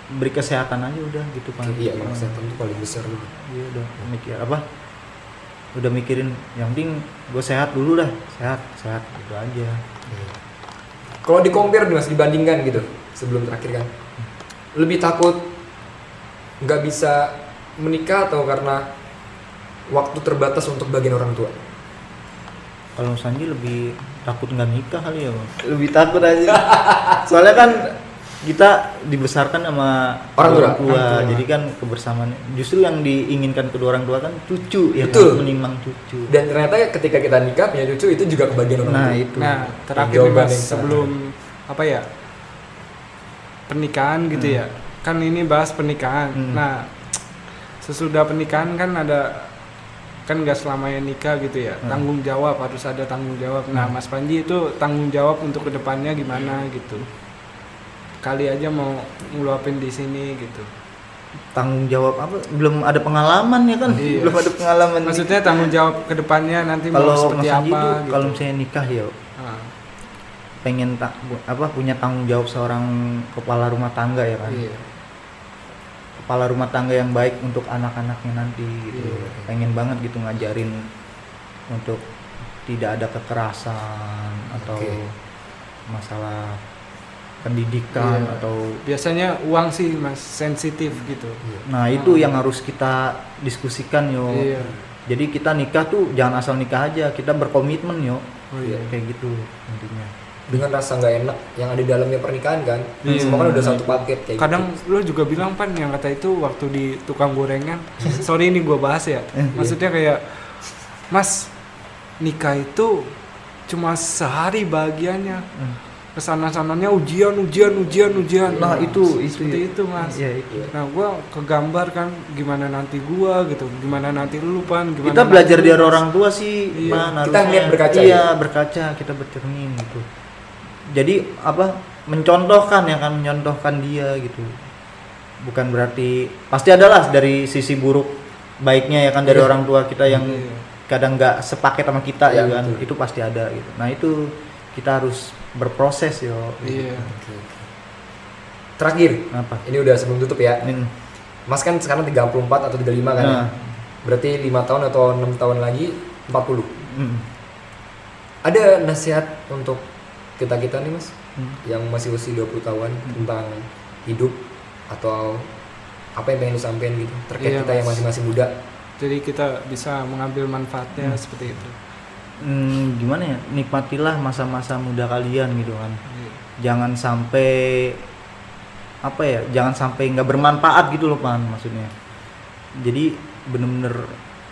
beri kesehatan aja udah gitu pan. iya emang kesehatan itu paling besar lu Iya udah mikir apa? Udah mikirin yang penting gue sehat dulu dah, sehat, sehat gitu aja. kalau di compare nih mas dibandingkan gitu sebelum terakhir kan lebih takut nggak bisa menikah atau karena waktu terbatas untuk bagian orang tua Kalau Mas Anji lebih takut nggak nikah kali ya, Bang? Lebih takut aja. Soalnya kan kita dibesarkan sama Orang tua. Orang tua. jadi kan kebersamaan justru yang diinginkan kedua orang tua kan cucu ya Betul. kan? menimbang cucu. dan ternyata ketika kita nikah punya cucu itu juga kebagian orang Nah tua itu. Nah, terakhir nih Mas sebelum apa ya? Pernikahan gitu ya. Kan ini bahas pernikahan. Hmm. Nah, sesudah pernikahan kan ada kan nggak selamanya nikah gitu ya. Hmm. Tanggung jawab harus ada tanggung jawab. Nah, Mas Panji itu tanggung jawab untuk ke depannya gimana gitu. Kali aja mau ngeluapin di sini gitu. tanggung jawab apa? Belum ada pengalaman ya kan? Iya. Belum ada pengalaman. Maksudnya tanggung jawab ke depannya nanti mau kalau seperti Mas Anji apa gitu. kalau misalnya nikah ya Ah, pengen tak apa punya tanggung jawab seorang kepala rumah tangga ya kan? iya. Kepala rumah tangga yang baik untuk anak-anaknya nanti gitu. Iya. Pengen banget gitu ngajarin untuk tidak ada kekerasan atau masalah pendidikan Iya. atau Biasanya uang sih Mas sensitif gitu. nah itu yang harus kita diskusikan yo. Iya. Jadi kita nikah tuh jangan asal nikah aja, kita berkomitmen yo. Oh iya. Kayak gitu intinya. Dengan rasa nggak enak yang ada di dalamnya pernikahan kan Iya. semua kan udah satu paket kayak kadang gitu. lo juga bilang pan yang kata itu waktu di tukang gorengan sorry ini gue bahas ya maksudnya kayak mas nikah itu cuma sehari bahagianya Hmm. ke sana sananya ujian ujian ujian ujian Nah, itu- itu seperti ya. itu mas Iya, itu. nah gue kegambar kan gimana nanti gue gitu gimana nanti lu pan gimana Kita belajar dari orang tua sih, Iya. Kita ngeliat berkaca Iya, ya? berkaca, kita bercermin gitu. Jadi apa? Mencontohkan ya kan, mencontohkan dia gitu. Bukan berarti pasti adalah dari sisi buruk baiknya ya kan dari Iya. orang tua kita yang Iya. kadang nggak sepaket sama kita Iya, ya kan. betul. Itu pasti ada gitu. Nah, itu kita harus berproses yo. iya Oke, oke. terakhir Apa? ini udah sebelum tutup ya Ini. mas kan sekarang 34 atau 35 kan ya? Nah. berarti lima tahun atau enam tahun lagi 40 Mm. ada nasihat untuk kita kita nih mas Hmm. yang masih usia 20 tahun tentang hidup atau apa yang pengen lu sampein gitu terkait Iya, kita yang Mas. masih masih muda jadi kita bisa mengambil manfaatnya Hmm. seperti itu Hmm, gimana ya? Nikmatilah masa-masa muda kalian gitu kan. Iya. jangan sampai apa ya jangan sampai nggak bermanfaat gitu loh pan maksudnya jadi bener-bener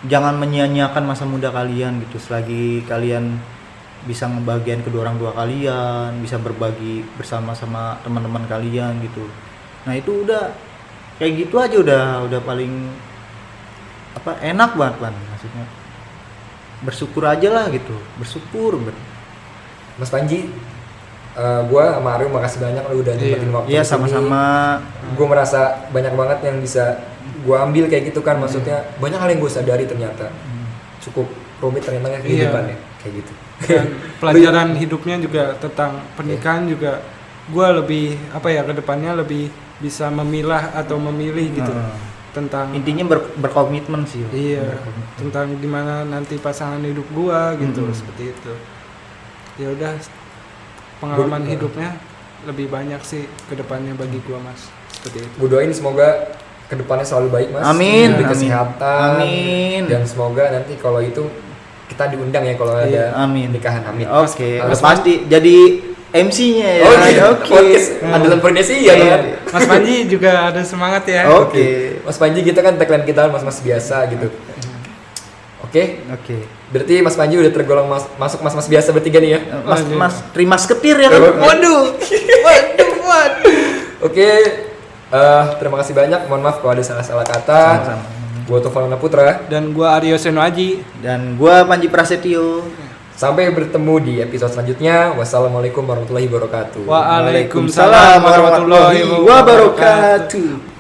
jangan menyia-nyiakan masa muda kalian gitu selagi kalian bisa ngebagian kedua orang tua kalian bisa berbagi bersama-sama teman-teman kalian gitu. Nah itu udah kayak gitu aja udah udah paling apa enak banget pan. Maksudnya bersyukur aja lah gitu bersyukur ber mas Panji eh, gua sama Aryo makasih banyak lu udah nyempetin waktu Iya sama-sama. Gue merasa banyak banget yang bisa gue ambil kayak gitu kan. Maksudnya banyak hal yang gue sadari ternyata. Cukup rumit ternyata kan kehidupan Iya. ya kayak gitu dan pelajaran hidupnya juga tentang pernikahan juga gue lebih apa ya ke depannya lebih bisa memilah atau memilih gitu Heeh. tentang intinya ber- berkomitmen sih iya Berkomitmen. tentang gimana nanti pasangan hidup gua gitu Mm-mm. seperti itu ya udah pengalaman hidupnya lebih banyak sih ke depannya bagi gua mas seperti itu gue doain semoga ke depannya selalu baik mas Amin, amin. kesehatan Amin. dan semoga nanti kalau itu kita diundang ya kalau ada Iya, Amin. nikahan amin. Oke, Mas- pasti jadi MC-nya ya. Oh iya, Oke. podcast andalan Purnesia ya. Iya. Mas Panji juga ada semangat ya. Oke. Mas Panji kita kan tagline kita mas-mas biasa gitu. Oke, Oke. berarti Mas Panji udah tergolong mas- masuk mas-mas biasa bertiga nih ya. Mas Waduh. Mas terima seketir ya? Waduh. Waduh. Waduh. Oke, eh, terima kasih banyak. Mohon maaf kalau ada salah-salah kata. Sama-sama. Gua Tovalana Putra. Dan gua Aryo Senoaji. Dan gua Panji Prasetyo. Sampai bertemu di episode selanjutnya. Wassalamualaikum warahmatullahi wabarakatuh. Waalaikumsalam warahmatullahi wabarakatuh.